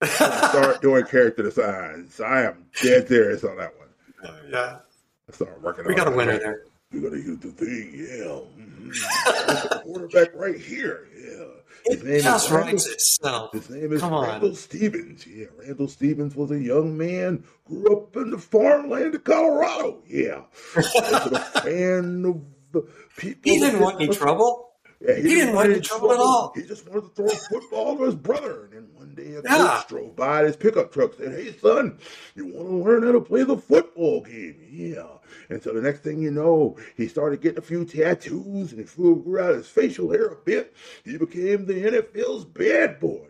[SPEAKER 1] start doing character designs. I am dead serious on that one.
[SPEAKER 2] Yeah.
[SPEAKER 1] I start working
[SPEAKER 2] we got a winner there.
[SPEAKER 1] We gotta use the thing, yeah. Mm-hmm. quarterback right here, yeah.
[SPEAKER 2] His name just writes itself.
[SPEAKER 1] His name is Come Randall on. Stevens. Yeah, Randall Stevens was a young man, grew up in the farmland of Colorado. Yeah, was [laughs] a fan of the people.
[SPEAKER 2] He didn't want any trouble. Yeah, he, he didn't want any trouble, trouble, at all.
[SPEAKER 1] He just wanted to throw a football to his brother. And then a yeah. coach drove by his pickup truck and said, Hey, son, you want to learn how to play the football game? Yeah. And so the next thing you know, he started getting a few tattoos and he grew out his facial hair a bit. He became the NFL's bad boy.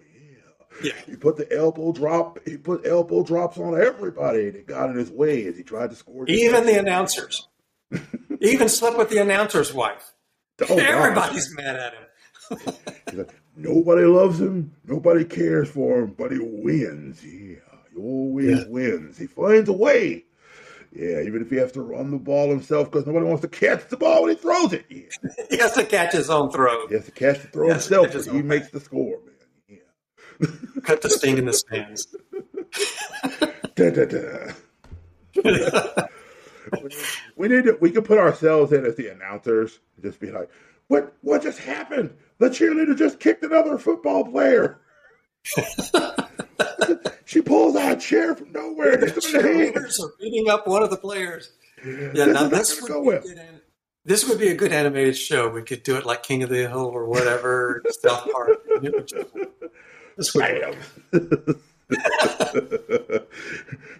[SPEAKER 1] Yeah. He put the elbow drop. He put elbow drops on everybody that got in his way as he tried to score.
[SPEAKER 2] Even the announcers. he even slept with the announcer's wife. [laughs] Oh, Everybody's mad at him. [laughs]
[SPEAKER 1] like, nobody loves him. Nobody cares for him, but he wins. Yeah, he always yeah. wins. He finds a way. Yeah, even if he has to run the ball himself because nobody wants to catch the ball when he throws it. Yeah. [laughs]
[SPEAKER 2] he has to catch his own throw.
[SPEAKER 1] He has to catch the throw he himself. He back. makes the score, man.
[SPEAKER 2] Yeah. [laughs] Cut the sting in the stands.
[SPEAKER 1] da, da, da [laughs] we need to, we can put ourselves in as the announcers and just be like, what what just happened? The cheerleader just kicked another football player. [laughs] she pulls out a chair from nowhere.
[SPEAKER 2] The cheerleaders are beating up one of the players. Yeah, this now this would, be good, this would be a good animated show. We could do it like King of the Hill or whatever, [laughs] South Park.
[SPEAKER 1] This would [laughs]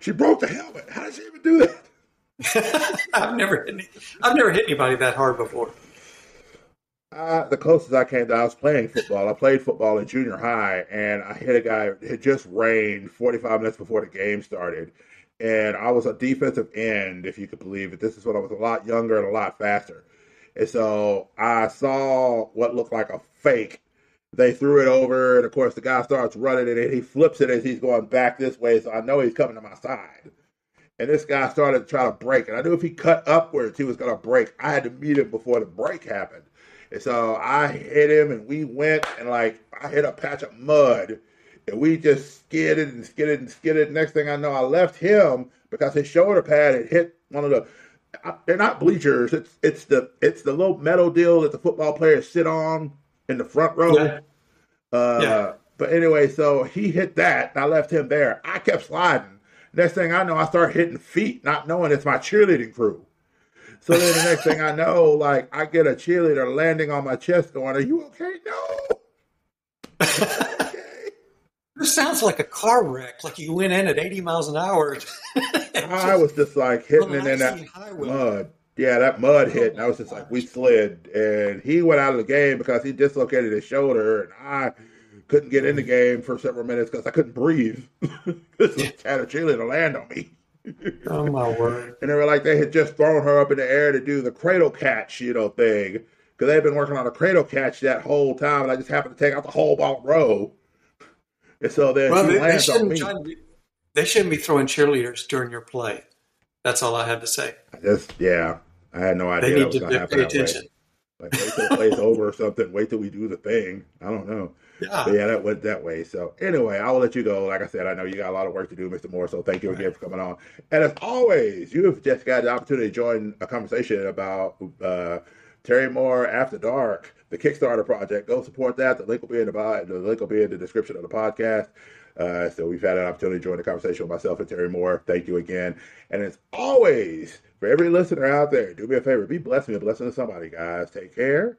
[SPEAKER 1] she broke the helmet. How did she even do that?
[SPEAKER 2] I've never hit any, I've never hit anybody that hard before.
[SPEAKER 1] Uh, the closest I came to, I was playing football. I played football in junior high, and I hit a guy. It just rained 45 minutes before the game started, and I was a defensive end, if you could believe it. This is when I was a lot younger and a lot faster, and so I saw what looked like a fake. They threw it over, and of course, the guy starts running and he flips it as he's going back this way. So I know he's coming to my side and this guy started to try to break. And I knew if he cut upwards, he was going to break. I had to meet him before the break happened. And so I hit him, and we went, and like I hit a patch of mud, and we just skidded and skidded and skidded. Next thing I know, I left him because his shoulder pad had hit one of the. They're not bleachers. It's it's the it's the little metal deal that the football players sit on in the front row. Yeah. Uh, yeah. But anyway, so he hit that, and I left him there. I kept sliding Next thing I know, I start hitting feet, not knowing it's my cheerleading crew. So then the next thing I know, like I get a cheerleader landing on my chest going, Are you okay? No.
[SPEAKER 2] okay. [laughs] This sounds like a car wreck, like you went in at 80 miles an hour. [laughs]
[SPEAKER 1] I was just like hitting it in that mud. Yeah, that mud hit, and I was just like, we slid. And he went out of the game because he dislocated his shoulder, and I couldn't get in the game for several minutes because I couldn't breathe [laughs] because had a chili to land on me.
[SPEAKER 2] Oh my word!
[SPEAKER 1] And they were like they had just thrown her up in the air to do the cradle catch, you know, thing because they've been working on a cradle catch that whole time, and I just happened to take out the whole ball row. And so then well, they,
[SPEAKER 2] they, shouldn't be, they shouldn't be throwing cheerleaders during your play. That's all I had to say.
[SPEAKER 1] I just yeah, I had no idea.
[SPEAKER 2] They need to pay attention.
[SPEAKER 1] Like wait till the play's over or something. Wait till we do the thing. I don't know. Yeah. But yeah, that went that way. So anyway, I will let you go. Like I said, I know you got a lot of work to do, Mr. Moore. So thank you again for coming on. And as always, you have just got the opportunity to join a conversation about uh, Terry Moore After Dark, the Kickstarter project. Go support that. The link will be in the bio, the link will be in the description of the podcast. Uh, so we've had an opportunity to join the conversation with myself and Terry Moore. Thank you again. And as always, for every listener out there, do me a favor, be blessed, be a blessing to somebody, guys. Take care